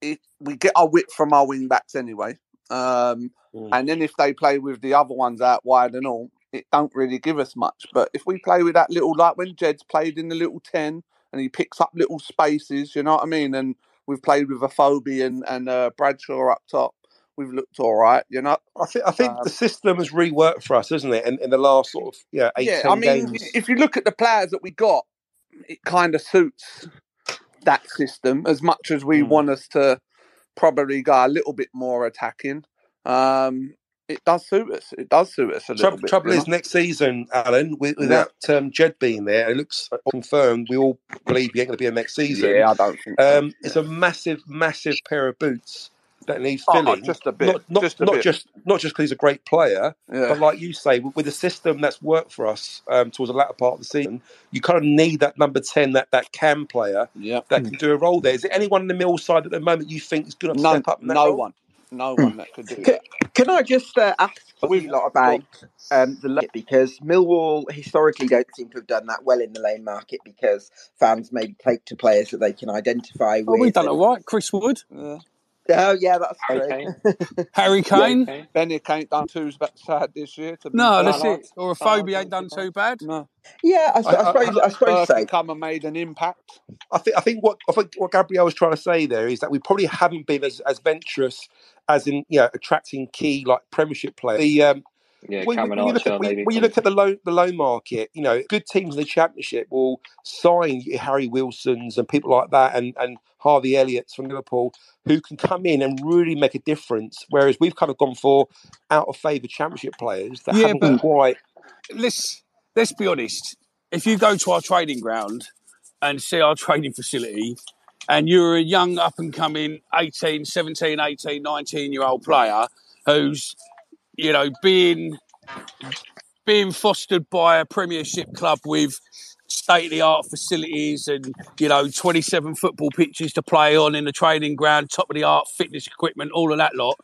it, we get our width from our wing backs anyway. Um, and then if they play with the other ones out wide and all, it don't really give us much. But if we play with that little, like when Jed's played in the little 10 and he picks up little spaces, you know what I mean? And we've played with Afobe and, and uh, Bradshaw up top, we've looked all right, you know? I think I think Um, the system has reworked for us, isn't it? In, in the last sort of yeah eight yeah, I mean, games. if you look at the players that we got, it kind of suits that system as much as we want us to probably go a little bit more attacking. Um, it does suit us. It does suit us a little Trouble, bit. trouble is, next season, Alan, with, without um, Jed being there, it looks confirmed. We all believe he ain't going to be there next season. Yeah, I don't think so. Um, it's a massive, massive pair of boots that needs Oh, filling. just a bit, Not, not, just a not bit. just not just because he's a great player, Yeah. but like you say, with, with the system that's worked for us um, towards the latter part of the season, you kind of need that number ten, that that cam player yeah. that can do a role there. Is there anyone in the middle side at the moment you think is good enough to No, step up no role? one, no one that could do Can, that. Can I just uh, ask you lot about um, the lane? Because Millwall historically don't seem to have done that well in the lane market because fans maybe take to players that they can identify Oh, with. we've done it right, Chris Wood, Oh yeah, that's Okay. true. Harry Kane. Okay. Benny ain't done too bad this year. To be No, fair. that's Ballard. it. Or Afobe ain't done too bad. No, yeah, I, s- I I- I- suppose I suppose Burke so. come and made an impact. I think I think what I think what Gabriel was trying to say there is that we probably haven't been as, as venturous as in you know attracting key like Premiership players. The um, Yeah, when, when you look Archer at when, maybe. when you look at the low the low market, you know, good teams in the championship will sign Harry Wilsons and people like that, and and Harvey Elliott's from Liverpool, who can come in and really make a difference. Whereas we've kind of gone for out of favour championship players that Yeah, haven't but- quite. let's let's be honest. If you go to our training ground and see our training facility, and you're a young up and coming 18, 17, 18, 19 year old player who's, you know, being being fostered by a premiership club with state of the art facilities and, you know, 27 football pitches to play on in the training ground, top of the art fitness equipment, all of that lot,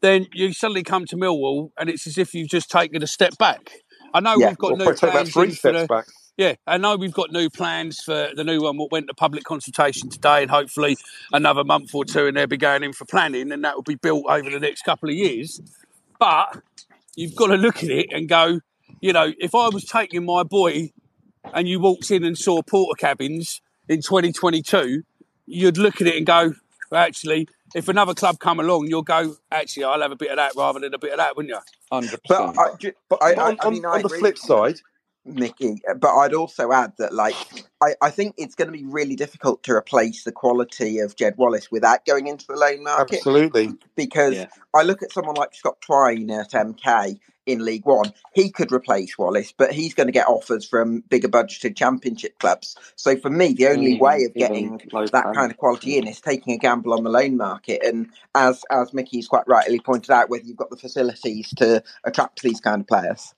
then you suddenly come to Millwall and it's as if you've just taken a step back. I know Yeah, we've got or new probably take about plans three for steps the, back. yeah, I know we've got new plans for the new one. What went to public consultation today, and hopefully another month or two, and they'll be going in for planning, and that will be built over the next couple of years. But you've got to look at it and go, you know, if I was taking my boy and you walked in and saw porter cabins in 2022, you'd look at it and go, actually, if another club come along, you'll go, actually, I'll have a bit of that rather than a bit of that, wouldn't you? Hundred But I, But I, on, I, I on, I on the flip side, Mickey, uh, but I'd also add that, like, I, I think it's going to be really difficult to replace the quality of Jed Wallace without going into the loan market. absolutely. Because Yeah. I look at someone like Scott Twine at MK in League One. He could replace Wallace, but he's going to get offers from bigger budgeted championship clubs. So for me, the only Even- way of getting that plan. kind of quality in is taking a gamble on the loan market. And as as Mickey's quite rightly pointed out, whether you've got the facilities to attract these kind of players.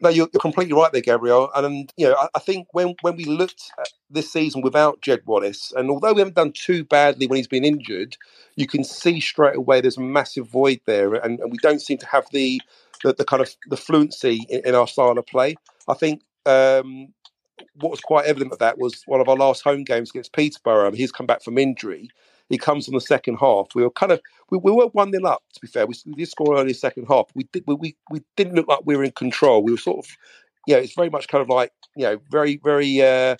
No, you're, you're completely right there, Gabriel. And you know, I, I think when when we looked at this season without Jed Wallace, and although we haven't done too badly when he's been injured, you can see straight away there's a massive void there, and, and we don't seem to have the the, the kind of the fluency in, in our style of play. I think um, what was quite evident of that was one of our last home games against Peterborough. He's come back from injury. He comes on the second half. We were kind of we, we were one 0 up. To be fair, we, we did score early second half. We did we, we we didn't look like we were in control. We were sort of you know it's very much kind of like you know very very. Uh,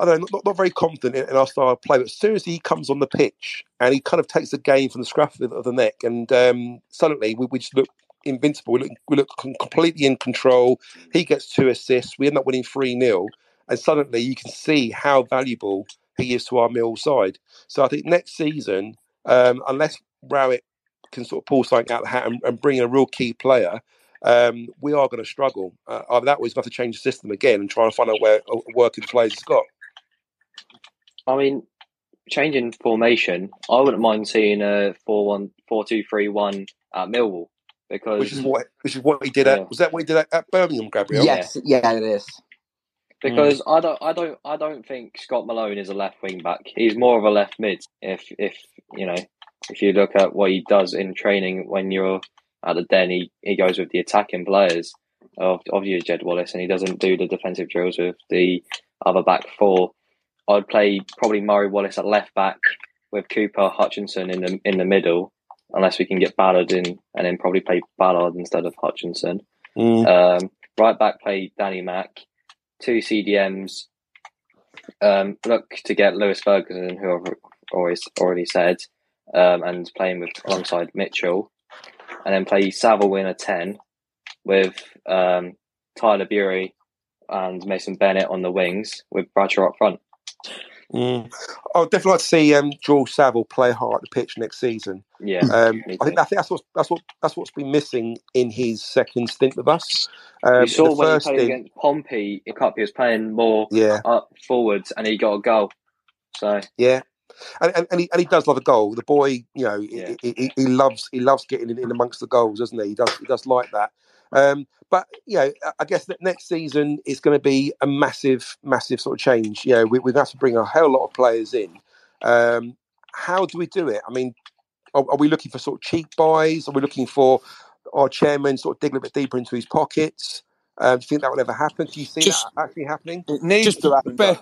I don't know, not, not very confident in, in our style of play. But as soon as he comes on the pitch and he kind of takes the game from the scruff of, of the neck, and um, suddenly we, we just look invincible. We look, we look completely in control. He gets two assists. We end up winning 3 0. And suddenly you can see how valuable he is to our Mill side. So I think next season, um, unless Rowett can sort of pull something out of the hat and, and bring in a real key player, um, we are going to struggle. Uh, either that or he's going to have to change the system again and try and find out where a working players he's got. I mean, changing formation, I wouldn't mind seeing a 4 1 4 2 3 1 at Millwall because Which is what which is what he did Yeah. at was that what he did at, at Birmingham, Gabriel? Yes, yeah, it is. Because I don't I don't I don't think Scott Malone is a left wing back. He's more of a left mid. If if you know if you look at what he does in training when you're at the den, he, he goes with the attacking players of Jed Wallace, and he doesn't do the defensive drills with the other back four. I'd play probably Murray Wallace at left back with Cooper Hutchinson in the in the middle, unless we can get Ballard in, and then probably play Ballard instead of Hutchinson. Mm. Um, right back play Danny Mack, two CDMs. Um, look to get Lewis Ferguson, who I've always already said, um, and playing with alongside Mitchell, and then play Saville in a ten with um, Tyler Burey and Mason Bennett on the wings with Bradshaw up front. Mm. I would definitely like to see um, George Saville play hard at the pitch next season. Yeah, Um, I think. I think that's that's what that's what's been missing in his second stint with us. Um, you saw when he played stint, against Pompey he was playing more Yeah. up forwards, and he got a goal. So yeah, and, and and he and he does love a goal. The boy, you know, he- Yeah. he, he, he loves he loves getting in, in amongst the goals, doesn't he? He does he does like that. Um, but you know, I- guess that next season is going to be a massive, massive sort of change. You know, we, to have to bring a hell lot of players in. Um, how do we do it? I mean, are, are we looking for sort of cheap buys? Are we looking for our chairman sort of digging a bit deeper into his pockets? Um, do you think that will ever happen? Do you see Just- that actually happening? It needs Just to happen. bear.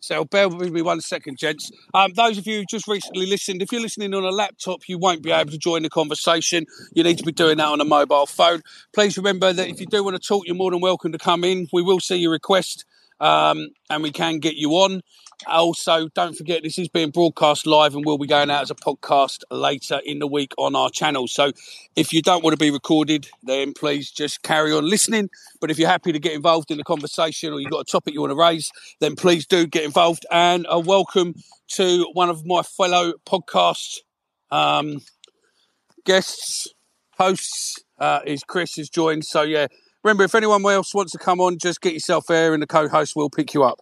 So bear with me one second, gents. Um, those of you who just recently listened, if you're listening on a laptop, you won't be able to join the conversation. You need to be doing that on a mobile phone. Please remember that if you do want to talk, you're more than welcome to come in. We will see your request. um, and we can get you on. Also, don't forget this is being broadcast live and we'll be going out as a podcast later in the week on our channel. So, if you don't want to be recorded, then please just carry on listening. But if you're happy to get involved in the conversation or you've got a topic you want to raise, then please do get involved. And a welcome to one of my fellow podcast um, guests, hosts, uh, is Chris has joined. So, yeah, remember if anyone else wants to come on, just get yourself there and the co host will pick you up.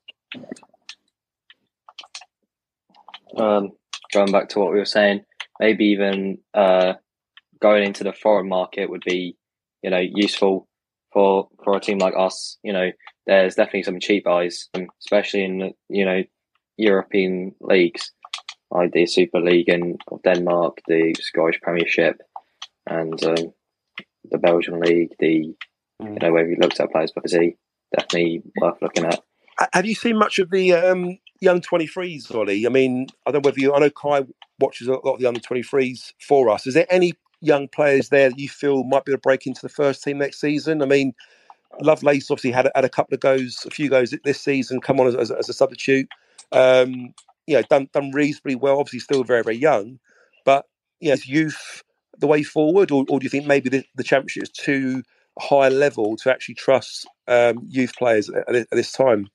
Um, going back to what we were saying, maybe even uh, going into the foreign market would be, you know, useful for for a team like us. You know, there's definitely some cheap buys, um, especially in you know European leagues, like the Super League in of Denmark, the Scottish Premiership, and um, the Belgian League. The you know where we looked at players because he definitely worth looking at. Have you seen much of the um, young 23s, Ollie? I mean, I don't know whether you, I know Kai watches a lot of the under 23s for us. Is there any young players there that you feel might be able to break into the first team next season? I mean, Lovelace obviously had, had a couple of goes, a few goes this season, come on as, as, as a substitute. Um, you know, done, done reasonably well, obviously still very, very young. But, you know, is youth the way forward, or, or do you think maybe the, the championship is too high level to actually trust um, youth players at, at this time?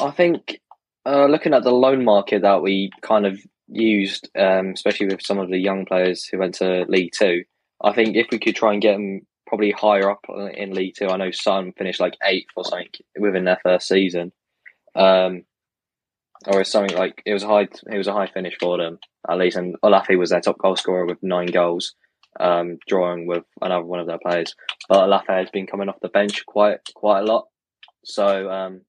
I think uh, looking at the loan market that we kind of used, um, especially with some of the young players who went to League Two, I think if we could try and get them probably higher up in League Two, I know Sun finished like eighth or something within their first season, um, or something like it was a high. It was a high finish for them at least, and Olafi was their top goal scorer with nine goals, um, drawing with another one of their players. But Olafi has been coming off the bench quite quite a lot, so. Um,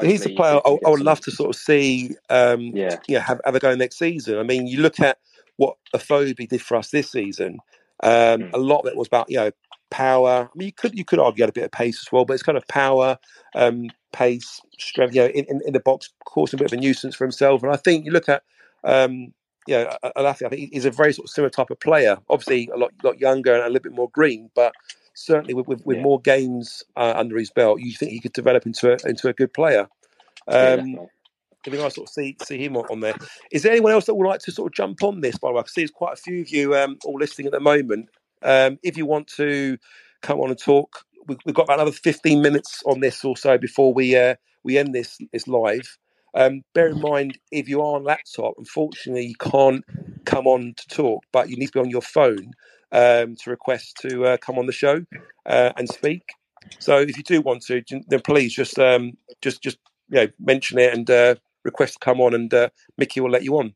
He's the hopefully player I, I would love to sort of see, um, Yeah. you know, have, have a go next season. I mean, you look at what Afobe did for us this season. Um, Hmm. A lot of it was about, you know, power. I mean, you could you could argue had a bit of pace as well, but it's kind of power, um, pace, strength. You know, in, in, in the box, causing a bit of a nuisance for himself. And I think you look at, um, you know, Alafi. I think he's a very sort of similar type of player. Obviously, a lot lot younger and a little bit more green, but certainly with with, with Yeah. more games uh, under his belt, you think he could develop into a, into a good player. Yeah, Um, definitely. it'd be nice to sort of see see him on, there. Is there anyone else that would like to sort of jump on this? By the way, I see there's quite a few of you um, all listening at the moment. Um, if you want to come on and talk, we, we've got about another 15 minutes on this or so before we uh, we end this this live. Um, bear in mind, if you are on laptop, unfortunately you can't come on to talk, but you need to be on your phone um, to request to uh, come on the show uh, and speak. So if you do want to, then please just um, just just you know mention it and uh, request to come on, and uh, Mickey will let you on.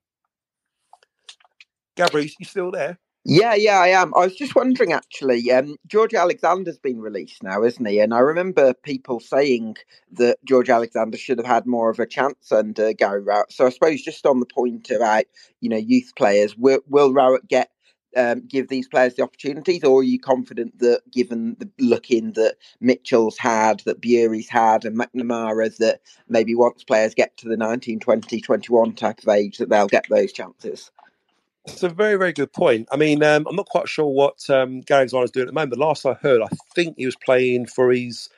Gabriel, you still there? Yeah, yeah, I am. I was just wondering actually, um, George Alexander's been released now, isn't he? And I remember people saying that George Alexander should have had more of a chance under Gary Rowett. So I suppose just on the point about, you know, youth players, will, will Rowett get um, give these players the opportunities, or are you confident that given the look in that Mitchell's had, that Burey's had, and McNamara's, that maybe once players get to the 19, 20, 21 type of age, that they'll get those chances? It's a very, very good point. I mean, um, I'm not quite sure what um, Gary Alexander's doing at the moment. The last I heard, I think he was playing for his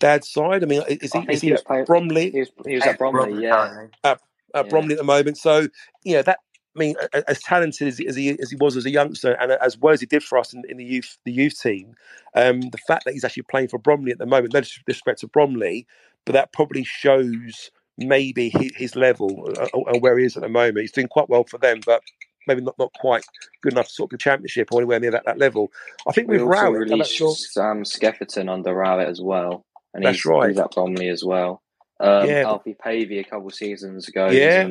dad's side. I mean, is he, is he he was at playing- Bromley? He was, he was at Bromley, yeah. At, at Bromley at the moment. So, you know, that, I mean, as talented as, as, he, as he was as a youngster and as well as he did for us in, in the youth the youth team, um, the fact that he's actually playing for Bromley at the moment, no disrespect to Bromley, but that probably shows maybe his, his level uh, and where he is at the moment. He's doing quite well for them, but maybe not, not quite good enough to sort of the championship or anywhere near that, that level. I think We with also Rowett, released sure. Sam Skeffington under Rowett as well, and That's he's, right. he's at Bromley as well. Um, Yeah. Alfie Pavey a couple of seasons ago. Yeah.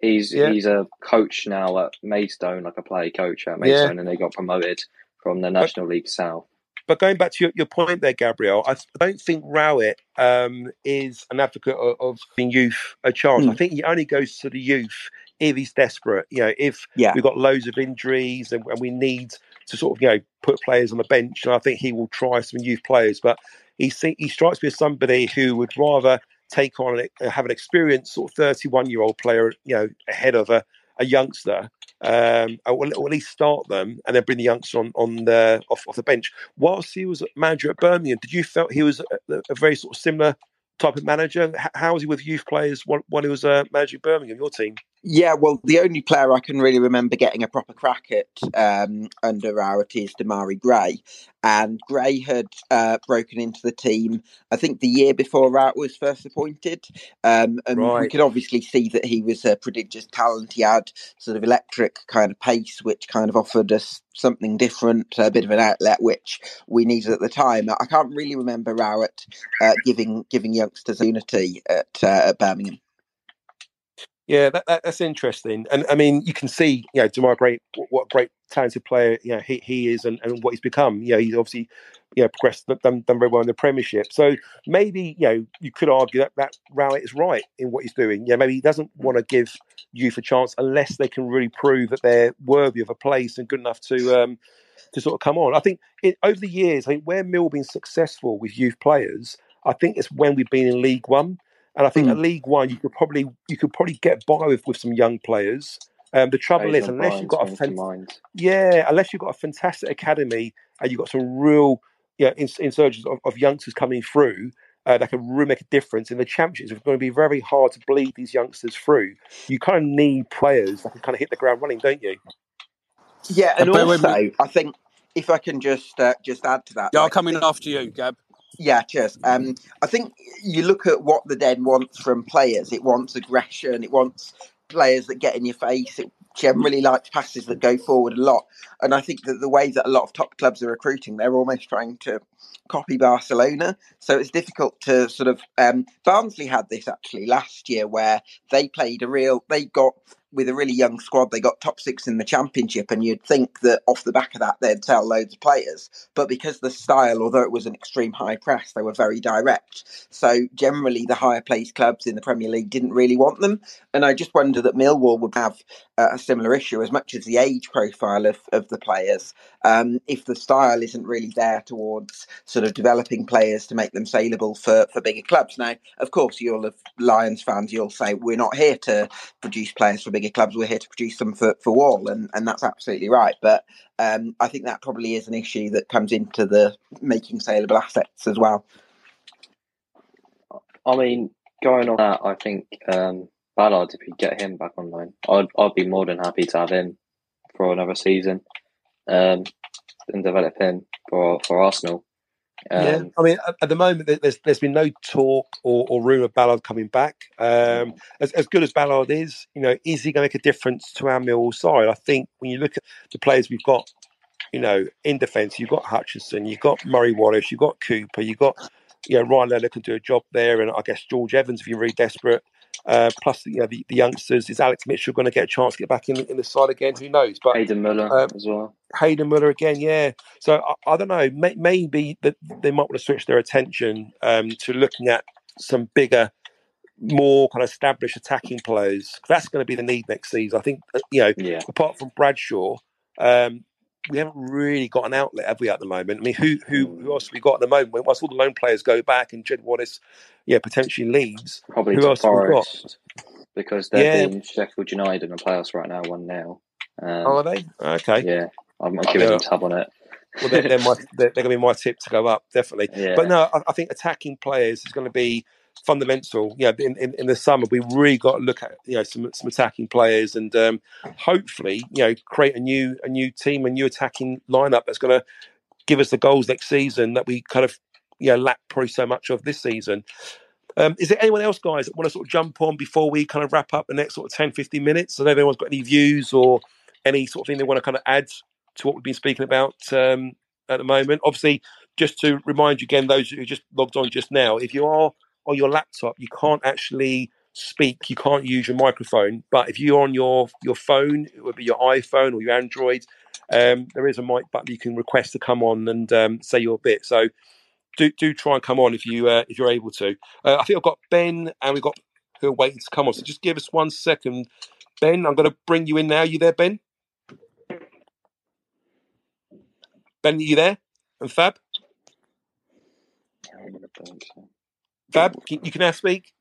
He's Yeah. he's a coach now at Maidstone, like a play coach at Yeah. Maidstone, and they got promoted from the National League South. But going back to your, your point there, Gabriel, I don't think Rowett um, is an advocate of, of giving youth a chance. I think he only goes to the youth if he's desperate. You know, if Yeah. we've got loads of injuries and, and we need to sort of you know put players on the bench, and I think he will try some youth players. But he he strikes me as somebody who would rather take on an, have an experienced sort of thirty-one year old player, you know, ahead of a, a youngster. Um, or, or at least start them and then bring the youngster on on the off, off the bench. Whilst he was manager at Birmingham, did you felt he was a, a very sort of similar type of manager? How was he with youth players while, while he was uh, managing Birmingham, your team? Yeah, well, the only player I can really remember getting a proper crack at um, under Rowett is Demarai Gray. And Gray had uh, broken into the team, I think, the year before Rowett was first appointed. Um, and we could obviously see that he was a prodigious talent. He had sort of electric kind of pace, which kind of offered us something different, a bit of an outlet, which we needed at the time. I can't really remember Rowett uh, giving giving youngsters unity at, uh, at Birmingham. Yeah, that, that, that's interesting. And I mean, you can see, you know, Demarai Gray, what a great talented player, you know, he, he is and, and what he's become. You know, he's obviously, you know, progressed, done, done very well in the Premiership. So maybe, you know, you could argue that, that Rowett is right in what he's doing. Yeah, maybe he doesn't want to give youth a chance unless they can really prove that they're worthy of a place and good enough to um, to sort of come on. I think it, over the years, I think where Mill been successful with youth players, I think it's when we've been in League One. And I think at League One, you could probably you could probably get by with, with some young players. Um, the trouble is, Aidan unless you've got a fan- mind. yeah, unless you've got a fantastic academy and you've got some real yeah, ins- insurgents of, of youngsters coming through uh, that can really make a difference in the championships. It's going to be very hard to bleed these youngsters through. You kind of need players that can kind of hit the ground running, don't you? Yeah, and Uh, bear with me. also I think if I can just uh, just add to that, Yeah, I'm like, coming after you, Gab. Yeah, cheers. Um, I think you look at what the Den wants from players. It wants aggression. It wants players that get in your face. It generally likes passes that go forward a lot. And I think that the way that a lot of top clubs are recruiting, they're almost trying to copy Barcelona. So it's difficult to sort of. Um, Barnsley had this actually last year where they played a real. They got with a really young squad. They got top six in the championship, and you'd think that off the back of that they'd sell loads of players. But because the style, although it was an extreme high press, they were very direct. So generally, the higher placed clubs in the Premier League didn't really want them. And I just wonder that Millwall would have uh, a similar issue as much as the age profile of, of the players. Um, if the style isn't really there towards sort of developing players to make them saleable for, for bigger clubs. Now, of course, you'll have Lions fans, you'll say, we're not here to produce players for bigger clubs, we're here to produce them for, for Wall. And, and that's absolutely right. But um, I think that probably is an issue that comes into the making saleable assets as well. I mean, going on that, I think um, Ballard, if we get him back on loan, I'd I'd be more than happy to have him for another season, um, and develop him for for Arsenal. Um, yeah, I mean, at, the moment, there- there's there's been no talk or, or rumor of Ballard coming back. Um, as as good as Ballard is, you know, is he going to make a difference to our Mill side? I think when you look at the players we've got, you know, in defence, you've got Hutchinson, you've got Murray Wallace, you've got Cooper, you've got, you know, Ryan Leonard can do a job there, and I guess George Evans if you're really desperate. Uh, plus, you know, the, the youngsters is Alex Mitchell going to get a chance to get back in, in the side again? Who knows? But Hayden Muller um, as well. Hayden Muller again, yeah. So I, I don't know. May, maybe that they might want to switch their attention um, to looking at some bigger, more kind of established attacking players. That's going to be the need next season. I think uh, you know. Yeah. Apart from Bradshaw, um, we haven't really got an outlet, have we, at the moment? I mean, who who who else have we got at the moment? Once all the loan players go back and Jed Wallace, yeah, potentially leaves. Probably who to else have we got? Forest because they're Yeah. beating Sheffield United in the playoffs right now, one 0 um, Oh, are they? Okay. Yeah, I'm, I'm giving them tab on it. well, they're, they're, my, they're, they're going to be my tip to go up, definitely. Yeah. But no, I, I think attacking players is going to be fundamental. You know, in, in, in the summer, we really got to look at you know some some attacking players and um, hopefully you know create a new a new team, a new attacking lineup that's going to give us the goals next season that we kind of you know lack probably so much of this season. Um, is there anyone else, guys, that want to sort of jump on before we kind of wrap up the next sort of 10, 15 minutes? I know if anyone's got any views or any sort of thing they want to kind of add to what we've been speaking about um, at the moment. Obviously, just to remind you again, those who just logged on just now, if you are on your laptop, you can't actually speak, you can't use your microphone. But if you're on your your phone, it would be your iPhone or your Android, um, there is a mic button you can request to come on and um, say your bit. So do do try and come on if you uh, if you're able to. Uh, I think I've got Ben and we've got who are waiting to come on. So just give us one second, Ben. I'm going to bring you in now. Are You there, Ben? Ben, are you there? And Fab? Fab, you can now speak.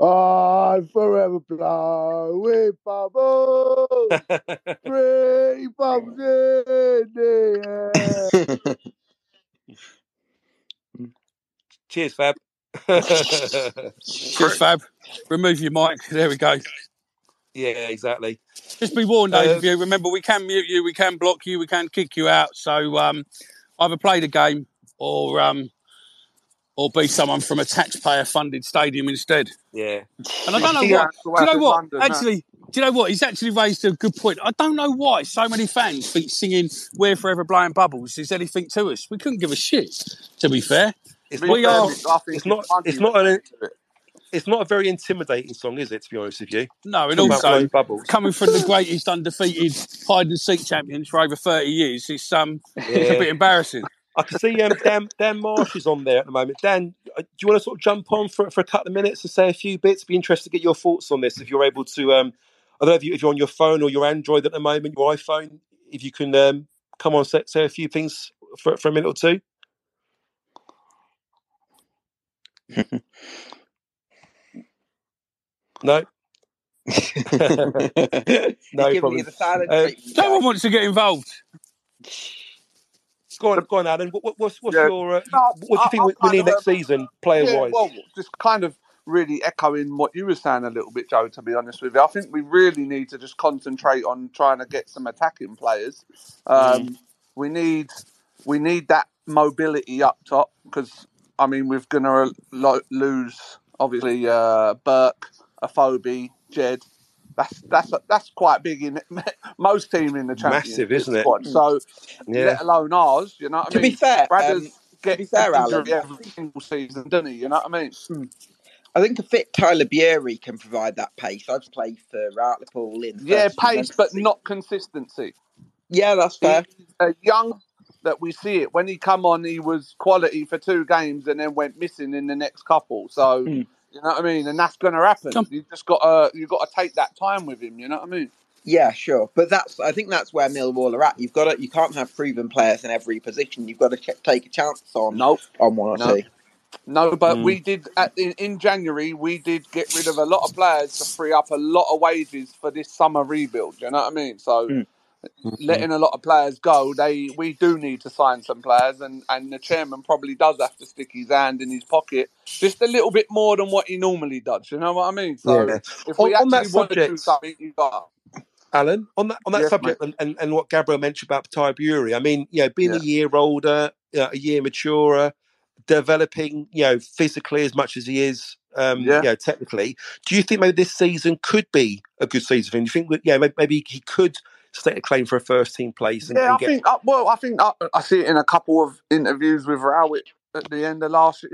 I forever fly with bubbles, three bubbles in the air. Cheers, Fab. Cheers, Fab. Remove your mic. There we go. Yeah, exactly. Just be warned, Uh, overview. Remember, we can mute you, we can block you, we can kick you out. So um, either play the game or um, or be someone from a taxpayer-funded stadium instead. Yeah. And I don't know Yeah, why. Do you know what? London, huh? actually, do you know what? He's actually raised a good point. I don't know why so many fans think singing "We're Forever Blowing Bubbles" is anything to us. We couldn't give a shit. To be fair, It's we not, are. It's not. It's not an. they do it. It's not a very intimidating song, is it? To be honest with you. No, and Talking also coming from the greatest undefeated hide and seek champions for over thirty years, it's um, it's a bit embarrassing. I can see um, Dan, Dan Marsh is on there at the moment. Dan, uh, do you want to sort of jump on for, for a couple of minutes and say a few bits? Be interested to get your thoughts on this. If you're able to, um, I don't know if, you, if you're on your phone or your Android at the moment, your iPhone, if you can um, come on, say, say a few things for, for a minute or two. no. no problem. you the silent Uh, treatment, Someone wants to get involved. go on, go on, Alan. What, what, what's what's Yeah. your uh, No, what do I- you think I we, we need next season, player Yeah, wise? well, just kind of really echoing what you were saying a little bit, Joe. To be honest with you, I think we really need to just concentrate on trying to get some attacking players. Um, We need we need that mobility up top because I mean we're going to lo- lose obviously uh, Burke, Afobe, Jed. That's that's that's quite big in most team in the championship Massive, isn't it? So Yeah. let alone ours. You know what To I be fair, Bradders um, gets be fair, an injury Alan, every single season, doesn't he? You know what I mean? I think a fit Tyler Burey can provide that pace. I've played for Hartlepool in Yeah, first pace, but not consistency. Yeah, that's fair. He's a young that we see it. When he come on, he was quality for two games and then went missing in the next couple. So Hmm. You know what I mean, and that's going to happen. You've just got to you've got to take that time with him. You know what I mean? Yeah, sure, but that's I think that's where Millwall are at. You've got to you can't have proven players in every position. You've got to ch- take a chance on Nope. on one or No. two. No, but Mm. we did at, in, in January. We did get rid of a lot of players to free up a lot of wages for this summer rebuild. You know what I mean? So Mm. Letting a lot of players go, they we do need to sign some players, and and the chairman probably does have to stick his hand in his pocket just a little bit more than what he normally does. You know what I mean? So Yeah. if we On- on that actually want to do subject- something, you got. Alan, on that on that Yes, subject and, and, and what Gabriel mentioned about Ty Burey, I mean, you know, being a year older, uh, a year maturer, developing, you know, physically as much as he is, um, Yeah. you know, technically. Do you think maybe this season could be a good season for him? Do you think, that, yeah, maybe, maybe he could stake a claim for a first team place? And, Yeah, I get, think. Uh, well, I think I, I see it in a couple of interviews with Rowett at the end of last,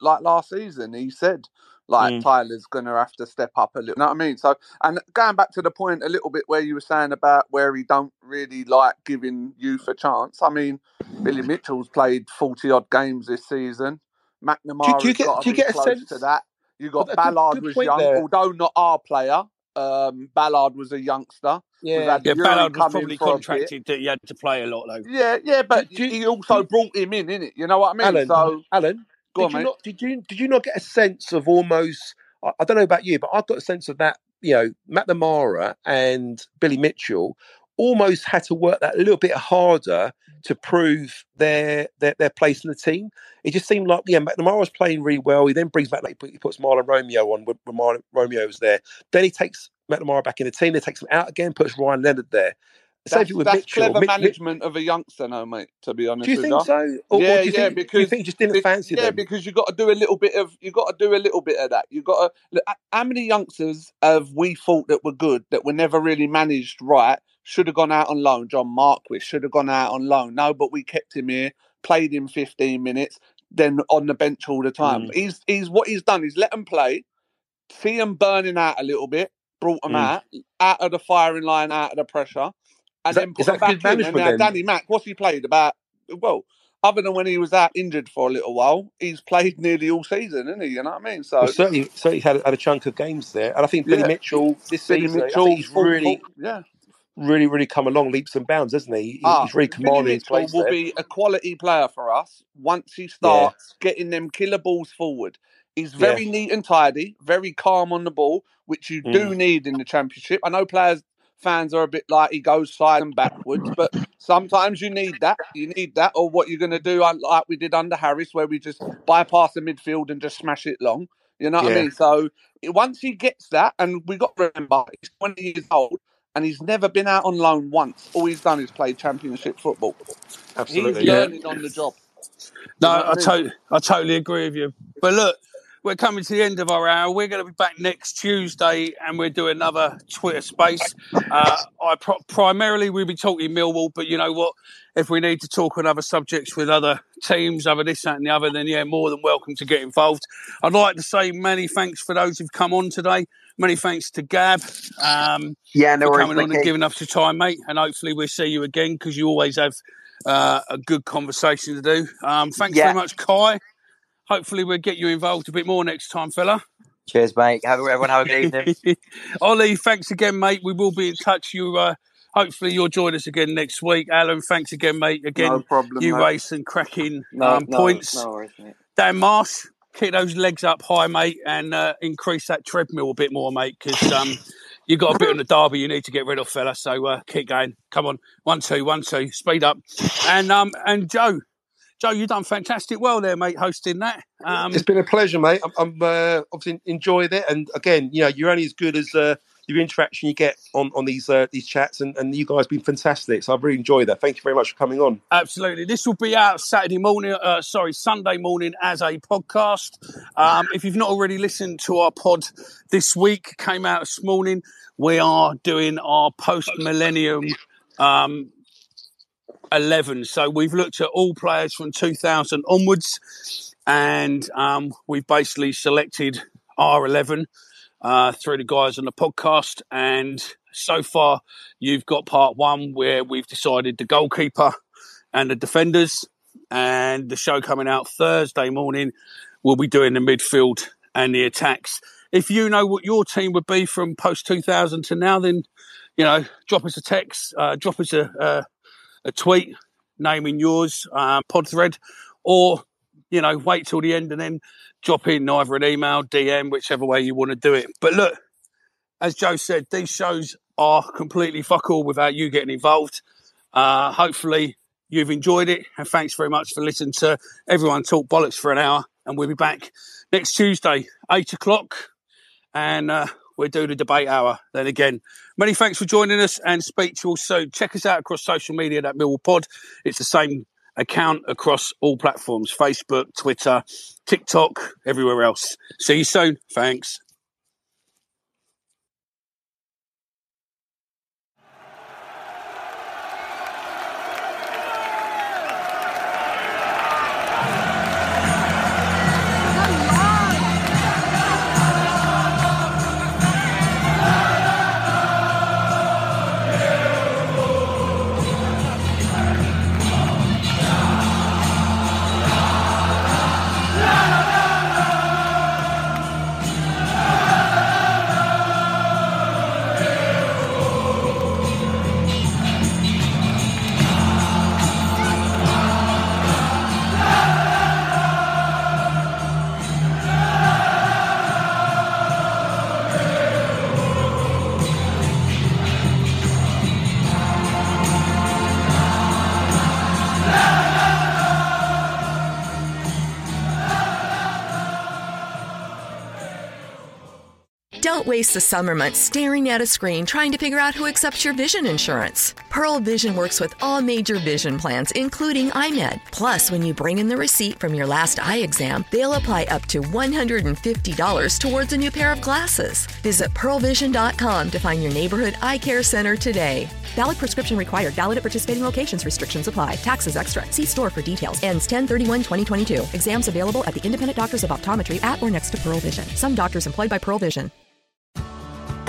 like last season. He said like Mm. Tyler's going to have to step up a little. You know what I mean? So, and going back to the point a little bit where you were saying about where he don't really like giving youth a chance. I mean, Billy Mitchell's played forty odd games this season. McNamara's do you get- do you get a sense- to that. You got a good- Ballard good was young, there. although not our player. Um, Ballard was a youngster. Yeah. Yeah, Ballard was probably for a bit. contracted that he had to play a lot though. Yeah, yeah, but he also brought him in, innit? You know what I mean? Alan, so Alan, Go did on, you not did you did you not get a sense of almost? I, I don't know about you, but I got a sense of that. You know, McNamara and Billy Mitchell almost had to work that a little bit harder mm. to prove their their, their place in the team. It just seemed like yeah, McNamara was playing really well. He then brings back like he puts Mahlon Romeo on when, Mahlon Romeo was there. Then he takes McNamara back in the team. Then takes him out again, puts Ryan Leonard there. That's, with that's Mitchell. clever management of a youngster, no, mate. To be honest, do you with think so? Or, yeah, or you yeah, think, because you think he just didn't be- fancy yeah, them? because you got to do a little bit of you got to do a little bit of that. You got to look, how many youngsters have we thought that were good that were never really managed right? Should have gone out on loan. John Marquis should have gone out on loan. No, but we kept him here, played him fifteen minutes, then on the bench all the time. Mm. He's he's what he's done. He's let him play, see him burning out a little bit, brought him Mm. out, out of the firing line, out of the pressure, and that- then put back in. And management now then? Danny Mack, what's he played about? Well, other than when he was out injured for a little while, he's played nearly all season, isn't he? You know what I mean? So Well, certainly, certainly had, had a chunk of games there, and I think Billy Yeah. Mitchell this Billy season, I Mitchell, think he's really, full- yeah. really, really come along leaps and bounds, hasn't he? He- Ah, he's really Billy commanding his Mitchell place will there. be a quality player for us once he starts getting them killer balls forward. He's very Yeah. neat and tidy, very calm on the ball, which you do Mm. need in the championship. I know players fans are a bit like he goes side and backwards. But sometimes you need that. You need that, or what you're going to do, like we did under Harris, where we just bypass the midfield and just smash it long. You know what Yeah. I mean? So once he gets that, and we got to remember he's 20 years old. And he's never been out on loan once. All he's done is play championship football. Absolutely. He's Yeah. learning on the job. No, You know I, I mean? totally, I totally agree with you. But look, we're coming to the end of our hour. We're going to be back next Tuesday, and we'll do another Twitter space. Uh, I pro- primarily we'll be talking Millwall, but you know what? If we need to talk on other subjects with other teams, other this, that, and the other, then yeah, more than welcome to get involved. I'd like to say many thanks for those who've come on today. Many thanks to Gab. Um, Yeah, no for worries, coming on and giving us your time, mate. And hopefully we'll see you again because you always have uh, a good conversation to do. Um, thanks Yeah. very much, Kai. Hopefully we'll get you involved a bit more next time, fella. Cheers, mate. Have everyone have a good evening. Ollie, thanks again, mate. We will be in touch. You, uh, hopefully, you'll join us again next week. Alan, thanks again, mate. Again, No problem, you mate. race and cracking No, um, no, points. no worries, mate. Dan Marsh, keep those legs up high, mate, and uh, increase that treadmill a bit more, mate, because um, you got a bit on the derby you need to get rid of, fella. So uh, keep going. Come on, one, two, one, two, speed up. And um, and Joe, Joe, you've done fantastic well there, mate, hosting that. Um, it's been a pleasure, mate. I'm, I'm uh, obviously enjoyed it, and again, you know, you're only as good as uh, your interaction you get on on these uh, these chats, and, and you guys have been fantastic. So I've really enjoyed that. Thank you very much for coming on. Absolutely. This will be out Saturday morning, uh, sorry, Sunday morning as a podcast. Um, if you've not already listened to our pod this week, came out this morning, we are doing our post millennium um, 11. So we've looked at all players from 2000 onwards, and um, we've basically selected our 11 uh, through the guys on the podcast. And so far, you've got part one where we've decided the goalkeeper and the defenders. And the show coming out Thursday morning, we'll be doing the midfield and the attacks. If you know what your team would be from post 2000 to now, then, you know, drop us a text, uh, drop us a, a, a tweet naming yours, uh, pod thread, or, you know, wait till the end and then drop in either an email, DM, whichever way you want to do it. But look, as Joe said, these shows are completely fuck all without you getting involved. Uh, hopefully, you've enjoyed it, and thanks very much for listening to everyone talk bollocks for an hour. And we'll be back next Tuesday, eight o'clock, and uh, we'll do the debate hour then again. Many thanks for joining us, and speak to you all soon. Check us out across social media at Millwall Pod. It's the same account across all platforms: Facebook, Twitter, TikTok, everywhere else. See you soon. Thanks. Don't waste the summer months staring at a screen trying to figure out who accepts your vision insurance. Pearl Vision works with all major vision plans, including EyeMed. Plus, when you bring in the receipt from your last eye exam, they'll apply up to $150 towards a new pair of glasses. Visit pearlvision.com to find your neighborhood eye care center today. Valid prescription required. Valid at participating locations. Restrictions apply. Taxes extra. See store for details. Ends 1031 2022. Exams available at the independent doctors of optometry at or next to Pearl Vision. Some doctors employed by Pearl Vision.